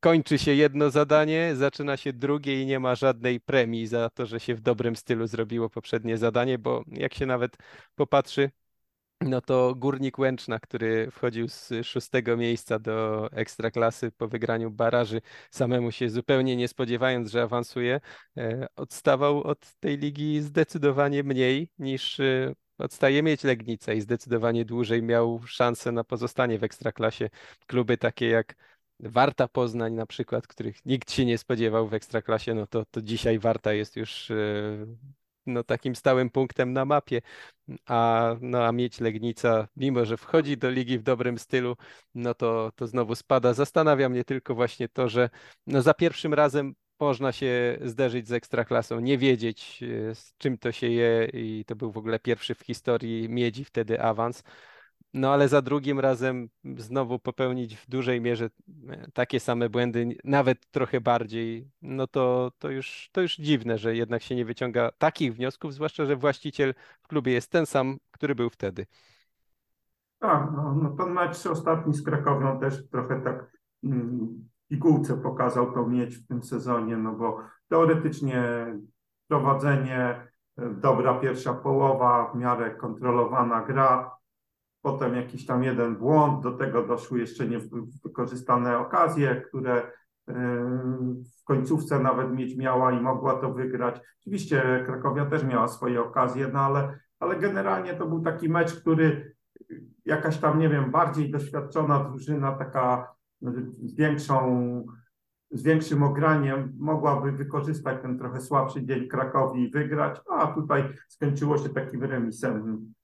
kończy się jedno zadanie, zaczyna się drugie i nie ma żadnej premii za to, że się w dobrym stylu zrobiło poprzednie zadanie, bo jak się nawet popatrzy, no to Górnik Łęczna, który wchodził z szóstego miejsca do ekstraklasy po wygraniu baraży, samemu się zupełnie nie spodziewając, że awansuje, e, odstawał od tej ligi zdecydowanie mniej niż e, odstaje mieć Legnica i zdecydowanie dłużej miał szansę na pozostanie w ekstraklasie. Kluby takie jak Warta Poznań na przykład, których nikt się nie spodziewał w Ekstraklasie, no to, to dzisiaj Warta jest już e, no, takim stałym punktem na mapie, a, no, a mieć Legnica, mimo że wchodzi do ligi w dobrym stylu, no to, to znowu spada. Zastanawia mnie tylko właśnie to, że no, za pierwszym razem można się zderzyć z ekstraklasą, nie wiedzieć e, z czym to się je i to był w ogóle pierwszy w historii Miedzi wtedy awans. No ale za drugim razem znowu popełnić w dużej mierze e, takie same błędy, nawet trochę bardziej, no to, to, już, to już dziwne, że jednak się nie wyciąga takich wniosków, zwłaszcza, że właściciel w klubie jest ten sam, który był wtedy. Tak, no, no ten mecz ostatni z Krakowią też trochę tak mm, pigułce pokazał to mieć w tym sezonie, no bo teoretycznie prowadzenie, e, dobra pierwsza połowa, w miarę kontrolowana gra, potem jakiś tam jeden błąd, do tego doszły jeszcze niewykorzystane okazje, które yy, w końcówce nawet mieć miała i mogła to wygrać. Oczywiście Krakowia też miała swoje okazje, no ale, ale generalnie to był taki mecz, który jakaś tam, nie wiem, bardziej doświadczona drużyna, taka z większą, z większym ograniem mogłaby wykorzystać ten trochę słabszy dzień Krakowi i wygrać, a tutaj skończyło się takim remisem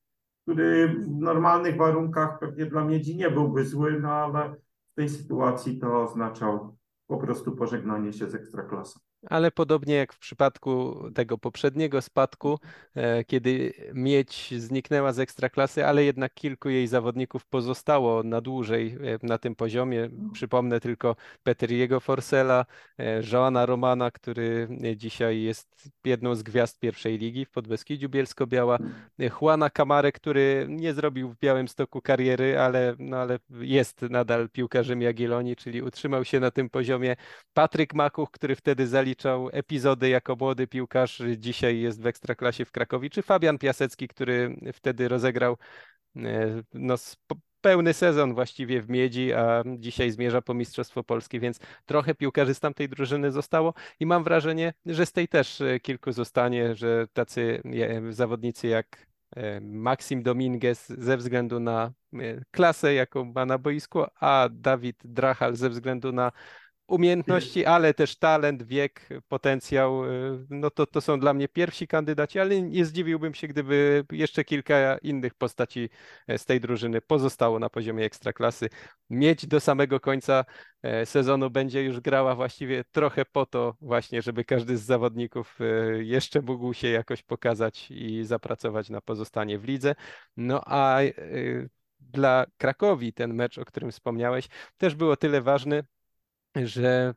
który w normalnych warunkach pewnie dla Miedzi nie byłby zły, no ale w tej sytuacji to oznaczał po prostu pożegnanie się z Ekstraklasą. Ale podobnie jak w przypadku tego poprzedniego spadku, e, kiedy Miedź zniknęła z ekstraklasy, ale jednak kilku jej zawodników pozostało na dłużej e, na tym poziomie. Przypomnę tylko Petriego Forsela, e, Joana Romana, który dzisiaj jest jedną z gwiazd pierwszej ligi w Podbeskidziu Bielsko-Biała, Juana Kamarę, który nie zrobił w Białym Stoku kariery, ale, no ale jest nadal piłkarzem Jagiellonii, czyli utrzymał się na tym poziomie. Patryk Makuch, który wtedy zaliczył zaliczał epizody jako młody piłkarz, dzisiaj jest w Ekstraklasie w Krakowie, czy Fabian Piasecki, który wtedy rozegrał e, no, pełny sezon właściwie w Miedzi, a dzisiaj zmierza po Mistrzostwo Polskie, więc trochę piłkarzy z tamtej drużyny zostało i mam wrażenie, że z tej też e, kilku zostanie, że tacy zawodnicy jak e, Maxim Dominguez ze względu na klasę, jaką ma na boisku, a Dawid Drachal ze względu na umiejętności, ale też talent, wiek, potencjał, y, no to, to są dla mnie pierwsi kandydaci, ale nie zdziwiłbym się, gdyby jeszcze kilka innych postaci e, z tej drużyny pozostało na poziomie ekstraklasy. Mieć do samego końca e, sezonu będzie już grała właściwie trochę po to właśnie, żeby każdy z zawodników e, jeszcze mógł się jakoś pokazać i zapracować na pozostanie w lidze. No a dla Krakowi ten mecz, o którym wspomniałeś, też było tyle ważny, że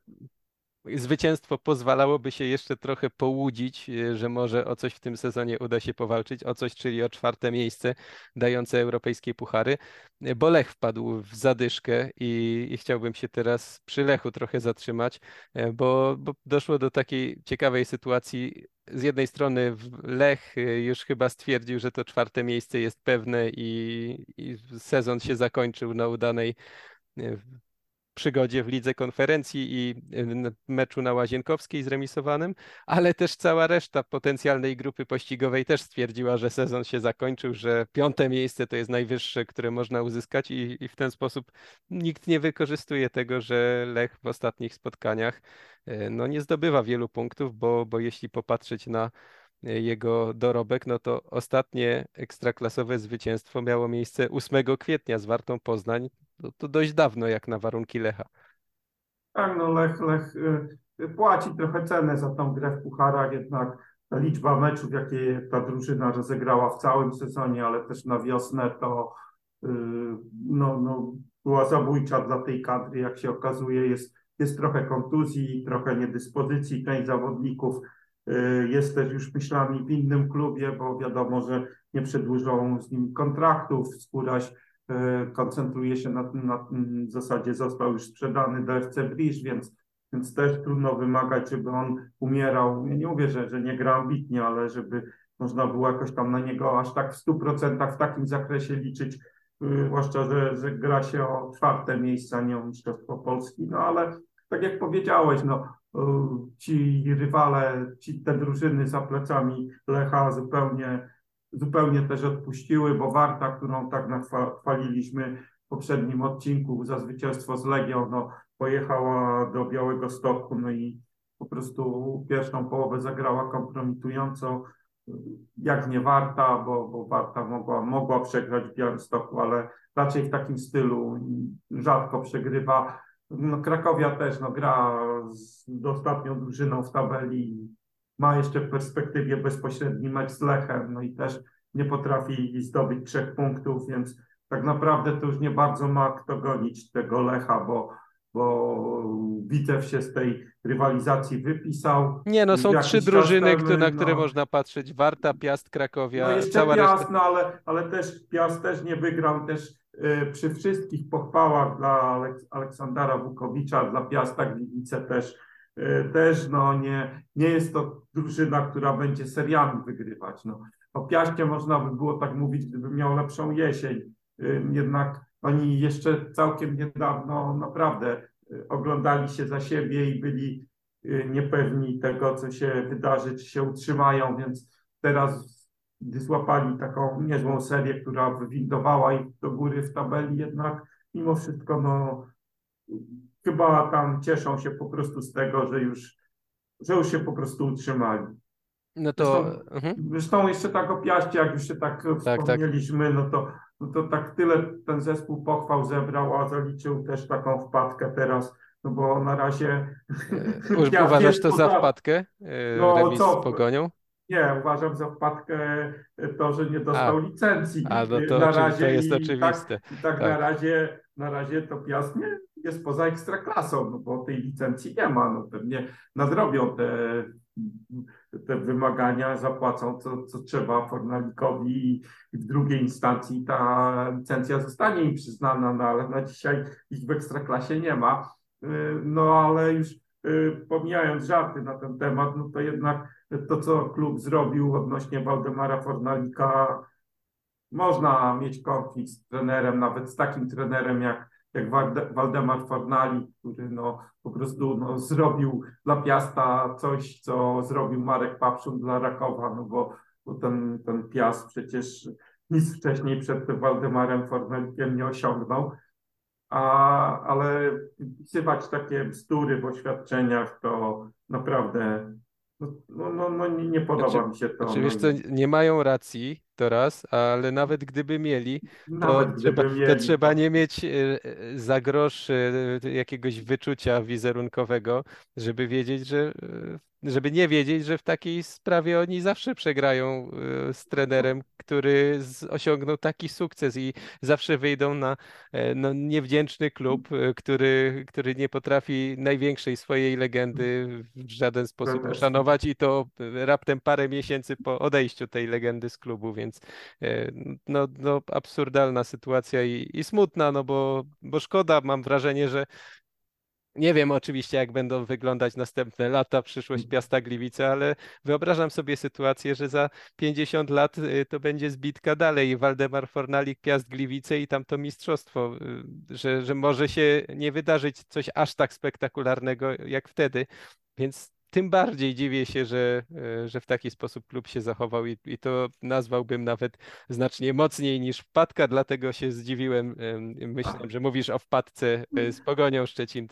zwycięstwo pozwalałoby się jeszcze trochę połudzić, e, że może o coś w tym sezonie uda się powalczyć, o coś, czyli o czwarte miejsce dające europejskie puchary, e, bo Lech wpadł w zadyszkę i, i chciałbym się teraz przy Lechu trochę zatrzymać, e, bo, bo doszło do takiej ciekawej sytuacji. Z jednej strony Lech już chyba stwierdził, że to czwarte miejsce jest pewne i, i sezon się zakończył na udanej przygodzie w lidze konferencji i meczu na Łazienkowskiej zremisowanym, ale też cała reszta potencjalnej grupy pościgowej też stwierdziła, że sezon się zakończył, że piąte miejsce to jest najwyższe, które można uzyskać i, i w ten sposób nikt nie wykorzystuje tego, że Lech w ostatnich spotkaniach e, no, nie zdobywa wielu punktów, bo, bo jeśli popatrzeć na jego dorobek, no to ostatnie ekstraklasowe zwycięstwo miało miejsce 8 kwietnia z Wartą Poznań. To, to dość dawno jak na warunki Lecha. Tak, no Lech, Lech y, płaci trochę cenę za tą grę w pucharach, jednak ta liczba meczów, jakie ta drużyna rozegrała w całym sezonie, ale też na wiosnę, to y, no, no, była zabójcza dla tej kadry, jak się okazuje, jest, jest trochę kontuzji, trochę niedyspozycji część zawodników jest też już myślami w innym klubie, bo wiadomo, że nie przedłużą z nim kontraktów. Skóraś y, koncentruje się na tym, na tym zasadzie został już sprzedany do FC Bridge, więc, więc też trudno wymagać, żeby on umierał. Ja nie mówię, że, że nie gra ambitnie, ale żeby można było jakoś tam na niego aż tak w 100% w takim zakresie liczyć, y, zwłaszcza, że, że gra się o czwarte miejsce, a nie o Mistrzostwo Polski. No ale tak jak powiedziałeś, no ci rywale, ci, te drużyny za plecami Lecha zupełnie, zupełnie też odpuściły, bo Warta, którą tak chwaliliśmy w poprzednim odcinku za zwycięstwo z Legią, no, pojechała do Białego Stoku, no i po prostu pierwszą połowę zagrała kompromitująco, jak nie Warta, bo, bo Warta mogła, mogła przegrać w Białymstoku, ale raczej w takim stylu rzadko przegrywa no, Krakowia też no, gra z ostatnią drużyną w tabeli. Ma jeszcze w perspektywie bezpośredni mecz z Lechem, no i też nie potrafi zdobyć trzech punktów, więc tak naprawdę to już nie bardzo ma kto gonić tego Lecha, bo, bo Witew się z tej rywalizacji wypisał. Nie, no są trzy drużyny, na które no, można patrzeć. Warta, Piast, Krakowia. No jeszcze cała Piast, reszta... no ale, ale też Piast też nie wygrał, też przy wszystkich pochwałach dla Aleksandra Wukowicza, dla Piasta Gliwice też, y, też no nie, nie jest to drużyna, która będzie seriami wygrywać. No. O Piaście można by było tak mówić, gdyby miał lepszą jesień. Y, jednak oni jeszcze całkiem niedawno naprawdę oglądali się za siebie i byli niepewni tego, co się wydarzy, czy się utrzymają, więc teraz gdy złapali taką niezłą serię, która wywindowała ich do góry w tabeli, jednak mimo wszystko no, chyba tam cieszą się po prostu z tego, że już, że już się po prostu utrzymali. No to. Zresztą, mhm. zresztą jeszcze tak o Piaście, jak już się tak, tak, tak. wspomnieliśmy, tak. no to no to tak tyle ten zespół pochwał zebrał, a zaliczył też taką wpadkę teraz, no bo na razie... Już uważasz to za wpadkę? E, no, remis co? z Pogonią? Nie, uważam za wpadkę to, że nie dostał a, licencji. A, no to, na razie to jest oczywiste. Tak, tak, tak, Na, razie, na razie to Piast nie jest poza ekstraklasą, no bo tej licencji nie ma. No pewnie nadrobią te, te wymagania, zapłacą co, co trzeba Fornalikowi i w drugiej instancji ta licencja zostanie im przyznana, no ale na dzisiaj ich w ekstraklasie nie ma. No ale już pomijając żarty na ten temat, no to jednak to, co klub zrobił odnośnie Waldemara Fornalika, można mieć konflikt z trenerem, nawet z takim trenerem jak, jak Waldemar Fornali, który no, po prostu no, zrobił dla Piasta coś, co zrobił Marek Papszun dla Rakowa, no bo, bo ten, ten Piast przecież nic wcześniej przed tym Waldemarem Fornalikiem nie osiągnął. A, ale wpisywać takie bzdury w oświadczeniach to naprawdę no, no, no, no nie, nie podoba znaczy, mi się to. Znaczy, wiesz co, nie mają racji, to raz, ale nawet gdyby mieli, to, trzeba, mieli, to trzeba tak. nie mieć e, e, za grosz e, jakiegoś wyczucia wizerunkowego, żeby wiedzieć, że żeby nie wiedzieć, że w takiej sprawie oni zawsze przegrają z trenerem, który osiągnął taki sukces i zawsze wyjdą na no, niewdzięczny klub, który, który nie potrafi największej swojej legendy w żaden sposób uszanować i to raptem parę miesięcy po odejściu tej legendy z klubu, więc e, no, no absurdalna sytuacja i, i smutna, no bo, bo szkoda, mam wrażenie, że Nie wiem oczywiście, jak będą wyglądać następne lata, przyszłość Piasta Gliwice, ale wyobrażam sobie sytuację, że za 50 lat y, to będzie zbitka dalej. Waldemar Fornalik, Piast Gliwice i tam to mistrzostwo, y, że, że może się nie wydarzyć coś aż tak spektakularnego jak wtedy. Więc tym bardziej dziwię się, że, e, że w taki sposób klub się zachował i, i to nazwałbym nawet znacznie mocniej niż wpadka, dlatego się zdziwiłem. Myślę, że mówisz o wpadce z Pogonią Szczecin,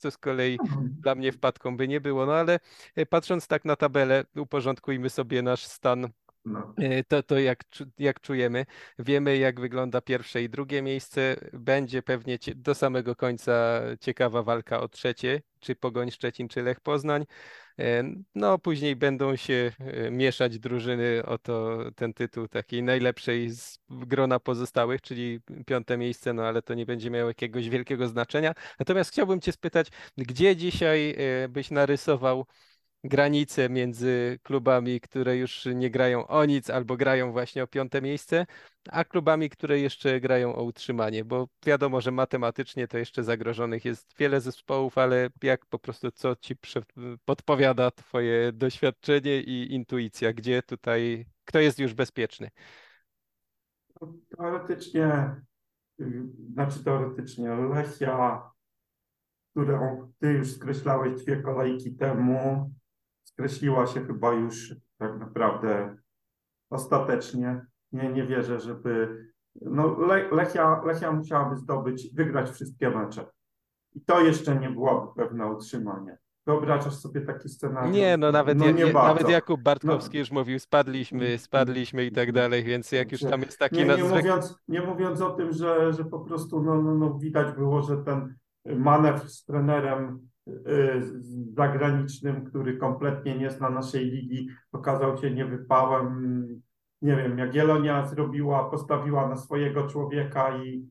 co z kolei dla mnie wpadką by nie było. No ale e, patrząc tak na tabelę, uporządkujmy sobie nasz stan no. To, to jak, jak czujemy, wiemy jak wygląda pierwsze i drugie miejsce. Będzie pewnie do samego końca ciekawa walka o trzecie, czy Pogoń Szczecin, czy Lech Poznań. E, no, później będą się e, mieszać drużyny o to, ten tytuł takiej najlepszej z grona pozostałych, czyli piąte miejsce, no ale to nie będzie miało jakiegoś wielkiego znaczenia. Natomiast chciałbym Cię spytać, gdzie dzisiaj e, byś narysował granice między klubami, które już nie grają o nic albo grają właśnie o piąte miejsce, a klubami, które jeszcze grają o utrzymanie, bo wiadomo, że matematycznie to jeszcze zagrożonych jest wiele zespołów, ale jak po prostu co ci podpowiada twoje doświadczenie i intuicja, gdzie tutaj, kto jest już bezpieczny? Teoretycznie, znaczy teoretycznie Lechia, którą ty już skreślałeś dwie kolejki temu, skreśliła się chyba już tak naprawdę ostatecznie. Nie, nie wierzę, żeby. No, Le Lechia, Lechia musiałaby zdobyć, wygrać wszystkie mecze. I to jeszcze nie byłoby pewne utrzymanie. Wyobrażasz sobie taki scenariusz? Nie, no nawet, no, nie nawet Jakub Bartkowski no. już mówił, spadliśmy, spadliśmy i tak dalej, więc jak już tam jest taki... Nie, nie, mówiąc, nie mówiąc o tym, że, że po prostu no, no, no widać było, że ten manewr z trenerem zagranicznym, który kompletnie nie zna naszej ligi, okazał się niewypałem. Nie wiem, jak Jelonia zrobiła, postawiła na swojego człowieka i,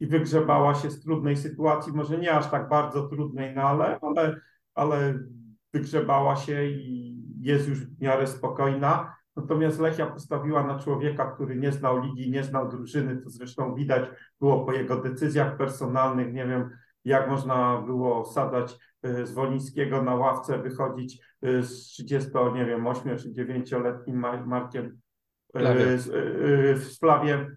i wygrzebała się z trudnej sytuacji, może nie aż tak bardzo trudnej, no ale, ale, ale wygrzebała się i jest już w miarę spokojna. Natomiast Lechia postawiła na człowieka, który nie znał ligi, nie znał drużyny, to zresztą widać było po jego decyzjach personalnych. Nie wiem, jak można było sadać y, z Wolińskiego na ławce, wychodzić y, z 30, nie wiem, 8 czy 9-letnim Markiem y, z, z Flawiem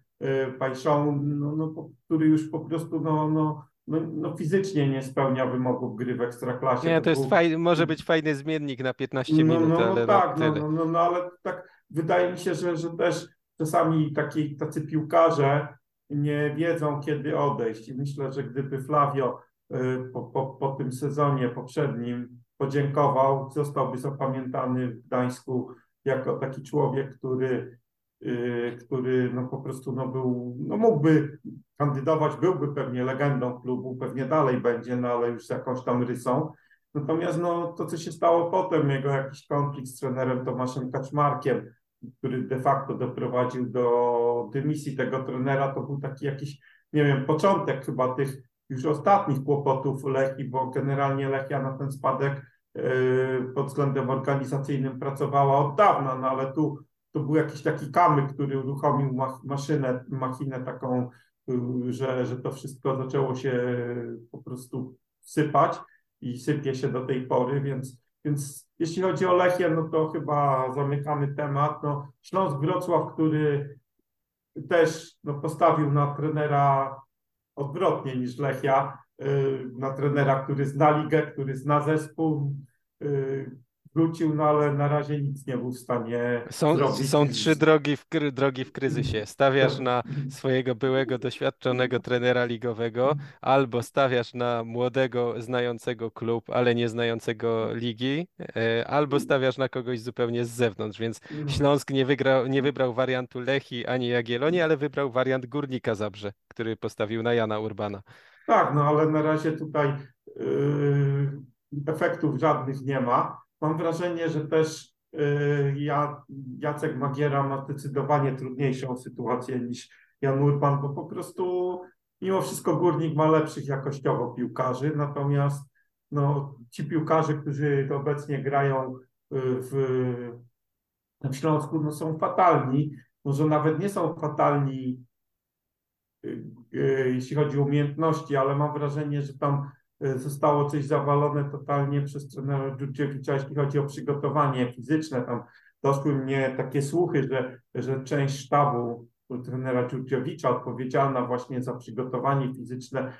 Pajszą, no, no, który już po prostu no, no, no, no, fizycznie nie spełnia wymogów gry w ekstraklasie. Nie, to, jest był... faj... może być fajny zmiennik na 15 no, minut, no, no, ale tak, no, no, no, no, ale tak wydaje mi się, że, że też czasami taki, tacy piłkarze nie wiedzą, kiedy odejść. I myślę, że gdyby Flavio y, po, po, po tym sezonie poprzednim podziękował, zostałby zapamiętany w Gdańsku jako taki człowiek, który, y, który no po prostu no był, no mógłby kandydować, byłby pewnie legendą klubu, pewnie dalej będzie, no ale już z jakąś tam rysą. Natomiast no, to, co się stało potem, jego jakiś konflikt z trenerem Tomaszem Kaczmarkiem, który de facto doprowadził do dymisji tego trenera, to był taki jakiś, nie wiem, początek chyba tych już ostatnich kłopotów Lechii, bo generalnie Lechia na ten spadek yy, pod względem organizacyjnym pracowała od dawna, no ale tu to był jakiś taki kamyk, który uruchomił maszynę, machinę taką, yy, że, że to wszystko zaczęło się po prostu sypać i sypie się do tej pory, więc więc jeśli chodzi o Lechię, no to chyba zamykamy temat. No, Śląsk Wrocław, który też no, postawił na trenera odwrotnie niż Lechia, y, na trenera, który zna ligę, który zna zespół, y, wrócił, no ale na razie nic nie był w stanie są, zrobić. Są trzy drogi w, drogi w kryzysie. Stawiasz na swojego byłego, doświadczonego trenera ligowego, albo stawiasz na młodego, znającego klub, ale nie znającego ligi, e, albo stawiasz na kogoś zupełnie z zewnątrz, więc no. Śląsk nie, wygrał, nie wybrał wariantu Lechi ani Jagiellonii, ale wybrał wariant Górnika Zabrze, który postawił na Jana Urbana. Tak, no ale na razie tutaj yy, efektów żadnych nie ma. Mam wrażenie, że też y, ja, Jacek Magiera ma zdecydowanie trudniejszą sytuację niż Jan Urban, bo po prostu mimo wszystko Górnik ma lepszych jakościowo piłkarzy, natomiast no, ci piłkarze, którzy obecnie grają y, w, w Śląsku, no, są fatalni. Może nawet nie są fatalni, y, jeśli chodzi o umiejętności, ale mam wrażenie, że tam zostało coś zawalone totalnie przez trenera Dżurdziewicza, jeśli chodzi o przygotowanie fizyczne. Tam doszły mnie takie słuchy, że, że część sztabu trenera Dżurdziewicza odpowiedzialna właśnie za przygotowanie fizyczne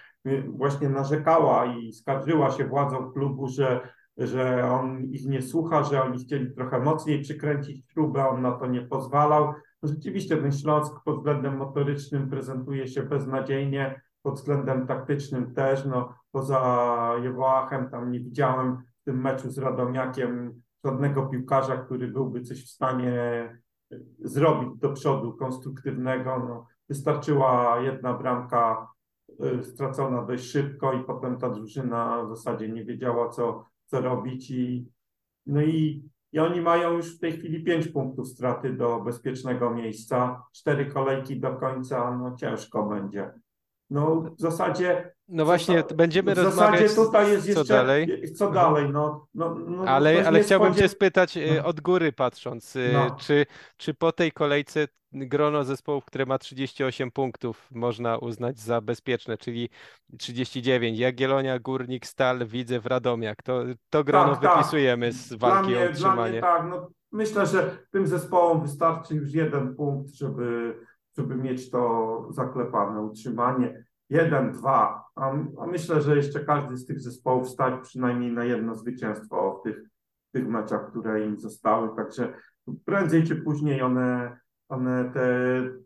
właśnie narzekała i skarżyła się władzom klubu, że że on ich nie słucha, że oni chcieli trochę mocniej przykręcić śrubę, on na to nie pozwalał. No rzeczywiście ten Śląsk pod względem motorycznym prezentuje się beznadziejnie, pod względem taktycznym też. No, poza Jewoachem tam nie widziałem w tym meczu z Radomiakiem żadnego piłkarza, który byłby coś w stanie zrobić do przodu konstruktywnego. No, wystarczyła jedna bramka y, stracona dość szybko i potem ta drużyna w zasadzie nie wiedziała, co, co robić i no i, i oni mają już w tej chwili pięć punktów straty do bezpiecznego miejsca, cztery kolejki do końca, no ciężko będzie. No w zasadzie no właśnie, będziemy w rozmawiać. zasadzie tutaj jest jeszcze, co dalej. Co dalej? No, no, no, ale ale chciałbym spodziew... Cię spytać y, no. od góry patrząc, y, No. czy, czy po tej kolejce grono zespołów, które ma 38 punktów, można uznać za bezpieczne, czyli 39. Jagiellonia, Górnik, Stal, Widzew, Radomiak. To, to grono Tak, tak. wypisujemy z Dla walki mnie, o dla utrzymanie. mnie tak, no, myślę, że tym zespołom wystarczy już jeden punkt, żeby, żeby mieć to zaklepane utrzymanie. Jeden, dwa, a, myślę, że jeszcze każdy z tych zespołów stać przynajmniej na jedno zwycięstwo w tych, tych meczach, które im zostały, także prędzej czy później one, one te,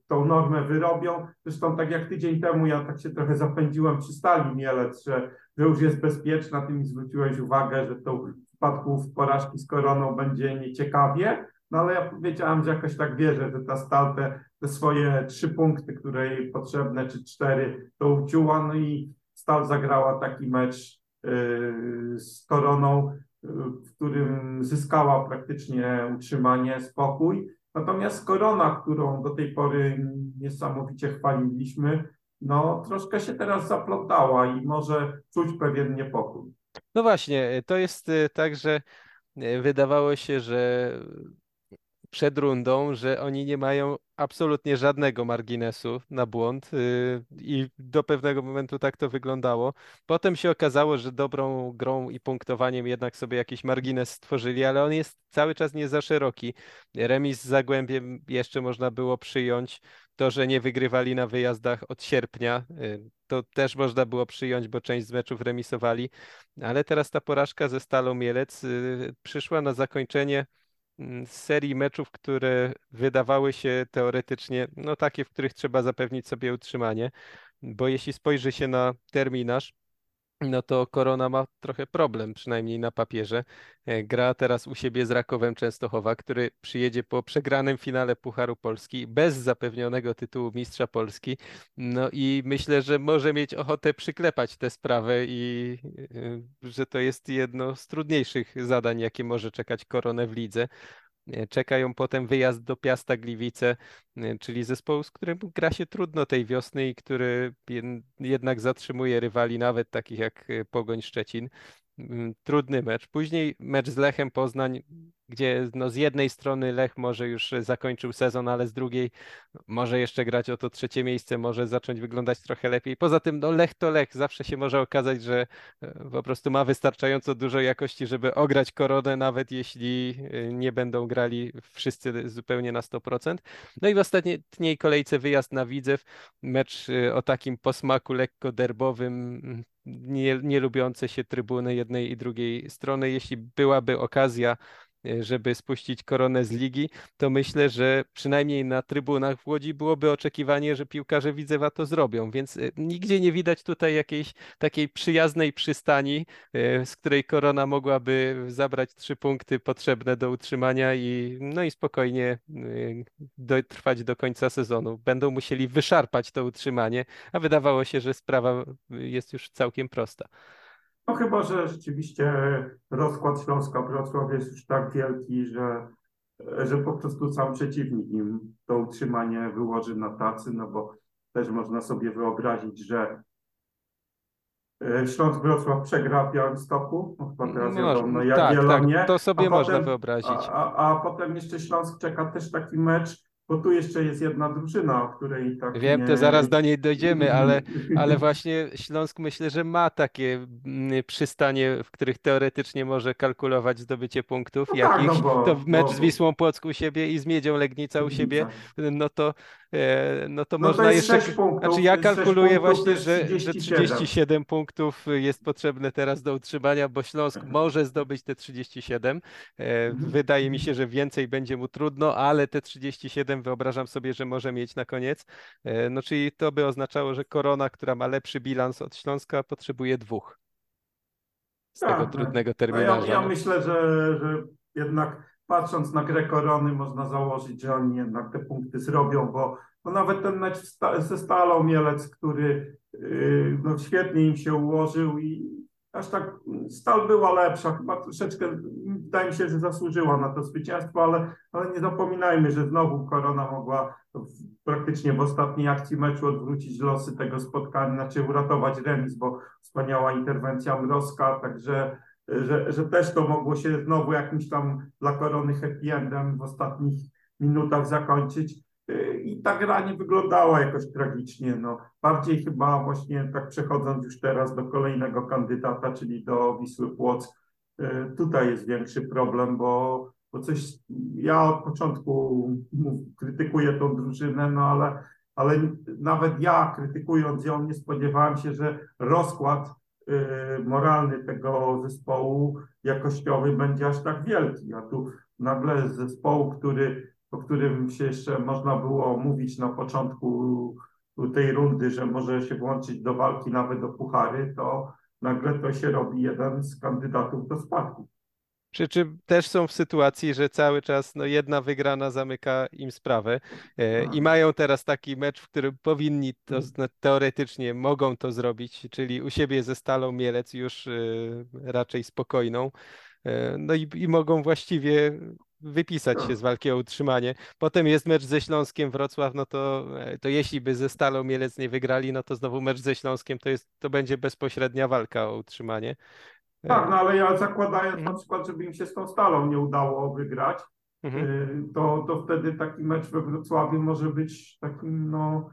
tą normę wyrobią. Zresztą tak jak tydzień temu ja tak się trochę zapędziłem przy Stali Mielec, że, że już jest bezpieczna, ty mi zwróciłeś uwagę, że to w przypadku porażki z koroną będzie nieciekawie, no ale ja powiedziałem, że jakoś tak wierzę, że ta Stal te, te swoje trzy punkty, które jej potrzebne, czy cztery, to uciuła, no i Stal zagrała taki mecz yy, z koroną, yy, w którym zyskała praktycznie utrzymanie, spokój. Natomiast korona, którą do tej pory niesamowicie chwaliliśmy, no troszkę się teraz zaplątała i może czuć pewien niepokój. No właśnie, to jest y, tak, że y, wydawało się, że przed rundą, że oni nie mają absolutnie żadnego marginesu na błąd y, i do pewnego momentu tak to wyglądało. Potem się okazało, że dobrą grą i punktowaniem jednak sobie jakiś margines stworzyli, ale on jest cały czas nie za szeroki. Remis z Zagłębiem jeszcze można było przyjąć. To, że nie wygrywali na wyjazdach od sierpnia, y, to też można było przyjąć, bo część z meczów remisowali, ale teraz ta porażka ze Stalą Mielec y, przyszła na zakończenie serii meczów, które wydawały się teoretycznie, no takie, w których trzeba zapewnić sobie utrzymanie, bo jeśli spojrzy się na terminarz, no to Korona ma trochę problem, przynajmniej na papierze. E, Gra teraz u siebie z Rakowem Częstochowa, który przyjedzie po przegranym finale Pucharu Polski bez zapewnionego tytułu Mistrza Polski. No i myślę, że może mieć ochotę przyklepać tę sprawę i e, że to jest jedno z trudniejszych zadań, jakie może czekać Koronę w lidze. Czekają potem wyjazd do Piasta Gliwice, e, czyli zespołu, z którym gra się trudno tej wiosny i który jed- jednak zatrzymuje rywali, nawet takich jak e, Pogoń Szczecin. Mm, Trudny mecz. Później mecz z Lechem Poznań, gdzie no z jednej strony Lech może już zakończył sezon, ale z drugiej może jeszcze grać o to trzecie miejsce, może zacząć wyglądać trochę lepiej. Poza tym no Lech to Lech, zawsze się może okazać, że e, po prostu ma wystarczająco dużo jakości, żeby ograć koronę, nawet jeśli e, nie będą grali wszyscy zupełnie na 100%. No i w ostatniej kolejce wyjazd na Widzew, mecz e, o takim posmaku lekko derbowym, mm, nie, nie lubiące się trybuny jednej i drugiej strony. Jeśli byłaby okazja, żeby spuścić koronę z ligi, to myślę, że przynajmniej na trybunach w Łodzi byłoby oczekiwanie, że piłkarze Widzewa to zrobią, więc e, nigdzie nie widać tutaj jakiejś takiej przyjaznej przystani, e, z której korona mogłaby zabrać trzy punkty potrzebne do utrzymania i no i spokojnie dotrwać do końca sezonu. Będą musieli wyszarpać to utrzymanie, a wydawało się, że sprawa jest już całkiem prosta. No chyba, że rzeczywiście rozkład Śląska Wrocław jest już tak wielki, że, że po prostu sam przeciwnik im to utrzymanie wyłoży na tacy, no bo też można sobie wyobrazić, że e, Śląsk Wrocław przegra w Białymstoku, no chyba teraz Może- wiadomo, tak, Jagiellonie, tak, to sobie a można potem- wyobrazić. A, a, a potem jeszcze Śląsk czeka też taki mecz bo tu jeszcze jest jedna drużyna, o której tak Wiem, nie... to zaraz do niej dojdziemy, ale, ale właśnie Śląsk myślę, że ma takie mm, przystanie, w których teoretycznie może kalkulować zdobycie punktów No tak, no jakichś. bo- To mecz bo- z Wisłą Płock u siebie i z Miedzią Legnica u siebie, no to, no to No to można jest jeszcze... punktów, Znaczy ja kalkuluję to właśnie, że, że 37. 37 punktów jest potrzebne teraz do utrzymania, bo Śląsk może zdobyć te 37. E, Mhm. Wydaje mi się, że więcej będzie mu trudno, ale te 37 wyobrażam sobie, że może mieć na koniec. E, No czyli to by oznaczało, że Korona, która ma lepszy bilans od Śląska, potrzebuje dwóch z tego Tak, trudnego No terminarza. ja, ja myślę, że, że jednak patrząc na grę Korony można założyć, że oni jednak te punkty zrobią, bo, bo nawet ten mecz ze Stalą Mielec, który yy, no, świetnie im się ułożył i aż tak Stal była lepsza, chyba troszeczkę wydaje mi się, że zasłużyła na to zwycięstwo, ale, ale nie zapominajmy, że znowu Korona mogła w, praktycznie w ostatniej akcji meczu odwrócić losy tego spotkania, znaczy uratować remis, bo wspaniała interwencja Mrozka, także że, że też to mogło się znowu jakimś tam dla korony happy endem w ostatnich minutach zakończyć. Yy, I ta gra nie wyglądała jakoś tragicznie. No, bardziej chyba właśnie tak przechodząc już teraz do kolejnego kandydata, czyli do Wisły Płock, yy, tutaj jest większy problem, bo, bo coś ja od początku krytykuję tą drużynę, no ale, ale nawet ja krytykując ją nie spodziewałem się, że rozkład y, moralny tego zespołu jakościowy będzie aż tak wielki. A tu nagle z zespołu, który, o którym się jeszcze można było mówić na początku tej rundy, że może się włączyć do walki nawet do puchary, to nagle to się robi jeden z kandydatów do spadku. Przy czym też są w sytuacji, że cały czas no, jedna wygrana zamyka im sprawę e, i mają teraz taki mecz, w którym powinni to zna- teoretycznie mogą to zrobić, czyli u siebie ze Stalą Mielec już e, raczej spokojną. E, No i, i mogą właściwie wypisać się z walki o utrzymanie. Potem jest mecz ze Śląskiem Wrocław, no to, to jeśli by ze Stalą Mielec nie wygrali, no to znowu mecz ze Śląskiem to jest, to będzie bezpośrednia walka o utrzymanie. Tak, no ale ja zakładając na Mhm. przykład, żeby im się z tą stalą nie udało wygrać, mhm. y, to, to wtedy taki mecz we Wrocławiu może być takim, no,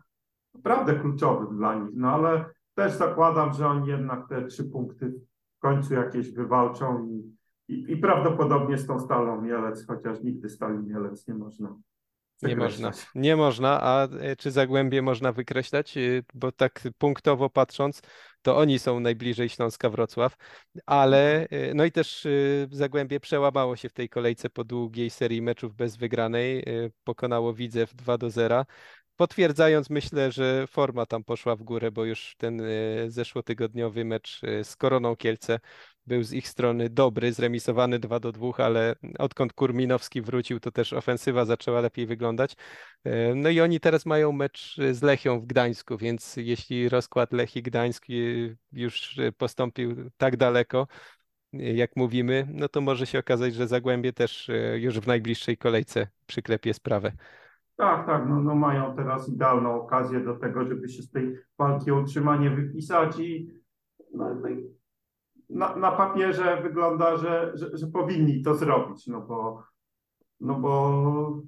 naprawdę kluczowym dla nich. No ale też zakładam, że oni jednak te trzy punkty w końcu jakieś wywalczą i, i, i prawdopodobnie z tą stalą Mielec, chociaż nigdy stali Mielec nie można. Nie można, nie można, a e, czy Zagłębie można wykreślać? E, Bo tak punktowo patrząc, to oni są najbliżej Śląska Wrocław, ale e, no i też e, Zagłębie przełamało się w tej kolejce po długiej serii meczów bez wygranej, e, pokonało Widzew 2 do 0. Potwierdzając, myślę, że forma tam poszła w górę, bo już ten zeszłotygodniowy mecz z Koroną Kielce był z ich strony dobry, zremisowany 2 do 2, ale odkąd Kurminowski wrócił, to też ofensywa zaczęła lepiej wyglądać. E, No i oni teraz mają mecz z Lechią w Gdańsku, więc jeśli rozkład Lechii Gdańsk już postąpił tak daleko, jak mówimy, no to może się okazać, że Zagłębie też e, już w najbliższej kolejce przyklepie sprawę. Tak, tak, no, no mają teraz idealną okazję do tego, żeby się z tej walki o utrzymanie wypisać i no, no, na, na papierze wygląda, że, że, że powinni to zrobić, no bo, no bo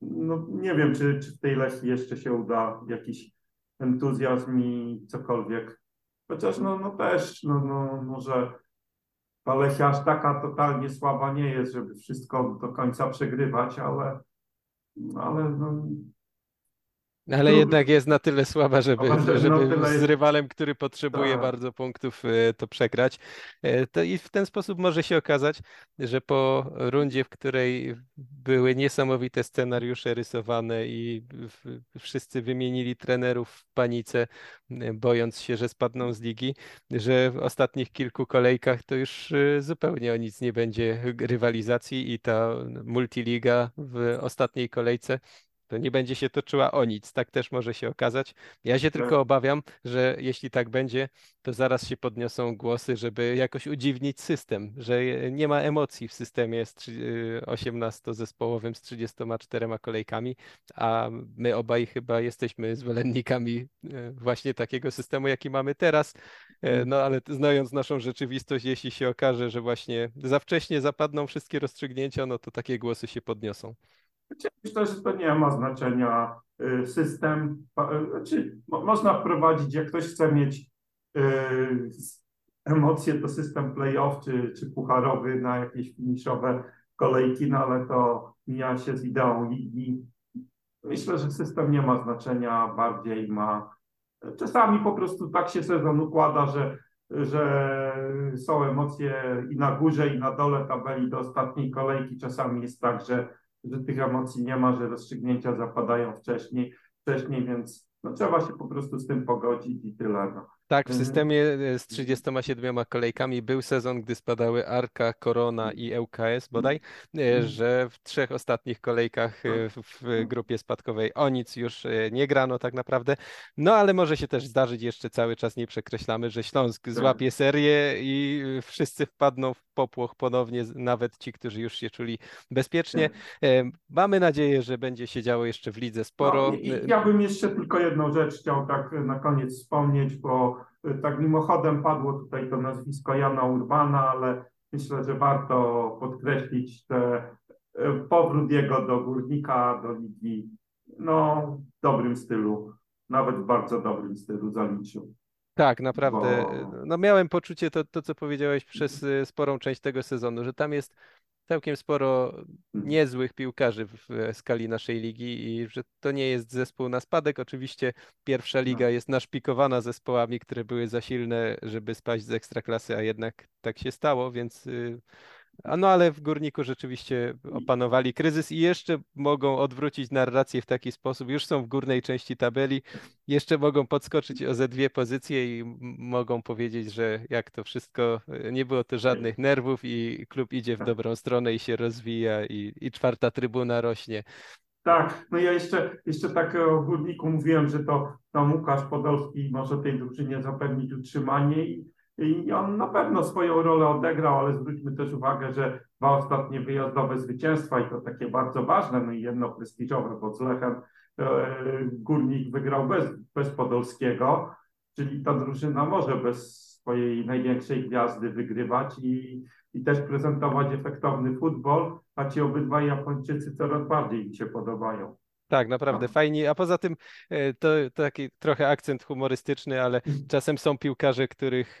no nie wiem, czy, czy w tej Lechii jeszcze się uda jakiś entuzjazm i cokolwiek. Chociaż no, no też, no, no może ta Lechia aż taka totalnie słaba nie jest, żeby wszystko do końca przegrywać, ale, ale no, Ale jednak jest na tyle słaba, żeby, żeby z rywalem, który potrzebuje Tak. bardzo punktów, e, to przegrać. E, To i w ten sposób może się okazać, że po rundzie, w której były niesamowite scenariusze rysowane i wszyscy wymienili trenerów w panice, e, bojąc się, że spadną z ligi, że w ostatnich kilku kolejkach to już zupełnie o nic nie będzie rywalizacji i ta multiliga w ostatniej kolejce to nie będzie się toczyła o nic. Tak też może się okazać. Ja się tylko Tak. obawiam, że jeśli tak będzie, to zaraz się podniosą głosy, żeby jakoś udziwnić system, że nie ma emocji w systemie z trzy- y, 18-zespołowym z 34 kolejkami, a my obaj chyba jesteśmy zwolennikami y, właśnie takiego systemu, jaki mamy teraz. E, No ale znając naszą rzeczywistość, jeśli się okaże, że właśnie za wcześnie zapadną wszystkie rozstrzygnięcia, no to takie głosy się podniosą. Myślę, że to nie ma znaczenia y, system. y, Znaczy, mo- można wprowadzić, jak ktoś chce mieć y, emocje, to system playoff czy, czy pucharowy na jakieś finiszowe kolejki, no ale to mija się z ideą ligi. Myślę, że system nie ma znaczenia, bardziej ma. Czasami po prostu tak się sezon układa, że, że są emocje i na górze, i na dole tabeli do ostatniej kolejki. Czasami jest tak, że, że tych emocji nie ma, że rozstrzygnięcia zapadają wcześniej, wcześniej więc no, trzeba się po prostu z tym pogodzić i tyle. No. Tak, w Mhm. systemie e, z 37 kolejkami był sezon, gdy spadały Arka, Korona i ŁKS bodaj, e, Mhm. że w trzech ostatnich kolejkach e, w, grupie spadkowej o nic już e, nie grano tak naprawdę. No ale może się też zdarzyć, jeszcze cały czas nie przekreślamy, że Śląsk złapie serię i e, wszyscy wpadną w popłoch ponownie, nawet ci, którzy już się czuli bezpiecznie. E, Mamy nadzieję, że będzie się działo jeszcze w lidze sporo. No, i, i ja bym jeszcze tylko jedną rzecz chciał tak na koniec wspomnieć, bo tak mimochodem padło tutaj to nazwisko Jana Urbana, ale myślę, że warto podkreślić te, y, powrót jego do Górnika, do ligi, no w dobrym stylu, nawet w bardzo dobrym stylu zaliczył. Tak, naprawdę. Bo- No miałem poczucie to, to, co powiedziałeś przez y, sporą część tego sezonu, że tam jest całkiem sporo niezłych piłkarzy w skali naszej ligi i że to nie jest zespół na spadek. Oczywiście pierwsza liga jest naszpikowana zespołami, które były za silne, żeby spaść z ekstraklasy, a jednak tak się stało, więc y, no ale w Górniku rzeczywiście opanowali kryzys i jeszcze mogą odwrócić narrację w taki sposób. Już są w górnej części tabeli, jeszcze mogą podskoczyć o ze dwie pozycje i mogą powiedzieć, że jak to wszystko, y, nie było to żadnych nerwów i klub idzie w dobrą stronę i się rozwija i, i czwarta trybuna rośnie. Tak, no ja jeszcze, jeszcze tak o Górniku mówiłem, że to tam Łukasz Podolski może tej drużynie zapewnić utrzymanie i, i on na pewno swoją rolę odegrał, ale zwróćmy też uwagę, że dwa ostatnie wyjazdowe zwycięstwa i to takie bardzo ważne, no i jedno prestiżowe, bo z Lechem e, Górnik wygrał bez, bez Podolskiego, czyli ta drużyna może bez swojej największej gwiazdy wygrywać i, i też prezentować efektowny futbol, a ci obydwaj Japończycy coraz bardziej mi się podobają. Tak, naprawdę No. fajnie. A poza tym e, to, taki trochę akcent humorystyczny, ale czasem są piłkarze, których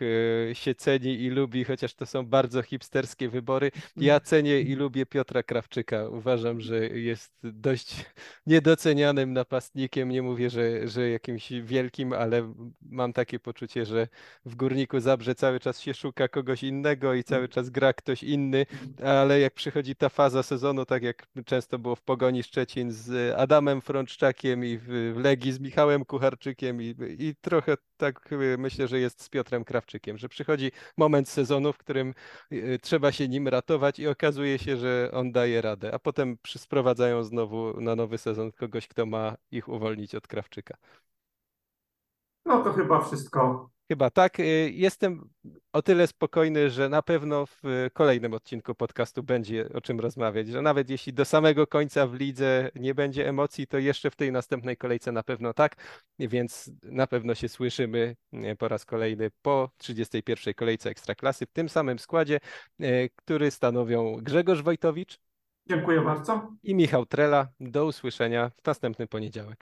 e, się ceni i lubi, chociaż to są bardzo hipsterskie wybory. Ja cenię i lubię Piotra Krawczyka. Uważam, że jest dość niedocenianym napastnikiem. Nie mówię, że, że jakimś wielkim, ale mam takie poczucie, że w Górniku Zabrze cały czas się szuka kogoś innego i cały czas gra ktoś inny, ale jak przychodzi ta faza sezonu, tak jak często było w Pogoni Szczecin z Adamem Frączczakiem i w Legii z Michałem Kucharczykiem i, i trochę tak y, myślę, że jest z Piotrem Krawczykiem, że przychodzi moment sezonu, w którym y, trzeba się nim ratować i okazuje się, że on daje radę, a potem sprowadzają znowu na nowy sezon kogoś, kto ma ich uwolnić od Krawczyka. No to chyba wszystko. Chyba tak. Y, Jestem o tyle spokojny, że na pewno w y, kolejnym odcinku podcastu będzie o czym rozmawiać, że nawet jeśli do samego końca w lidze nie będzie emocji, to jeszcze w tej następnej kolejce na pewno tak, więc na pewno się słyszymy y, po raz kolejny po 31. kolejce Ekstraklasy w tym samym składzie, który stanowią Grzegorz Wojtowicz Dziękuję bardzo. i Michał Trela. Do usłyszenia w następny poniedziałek.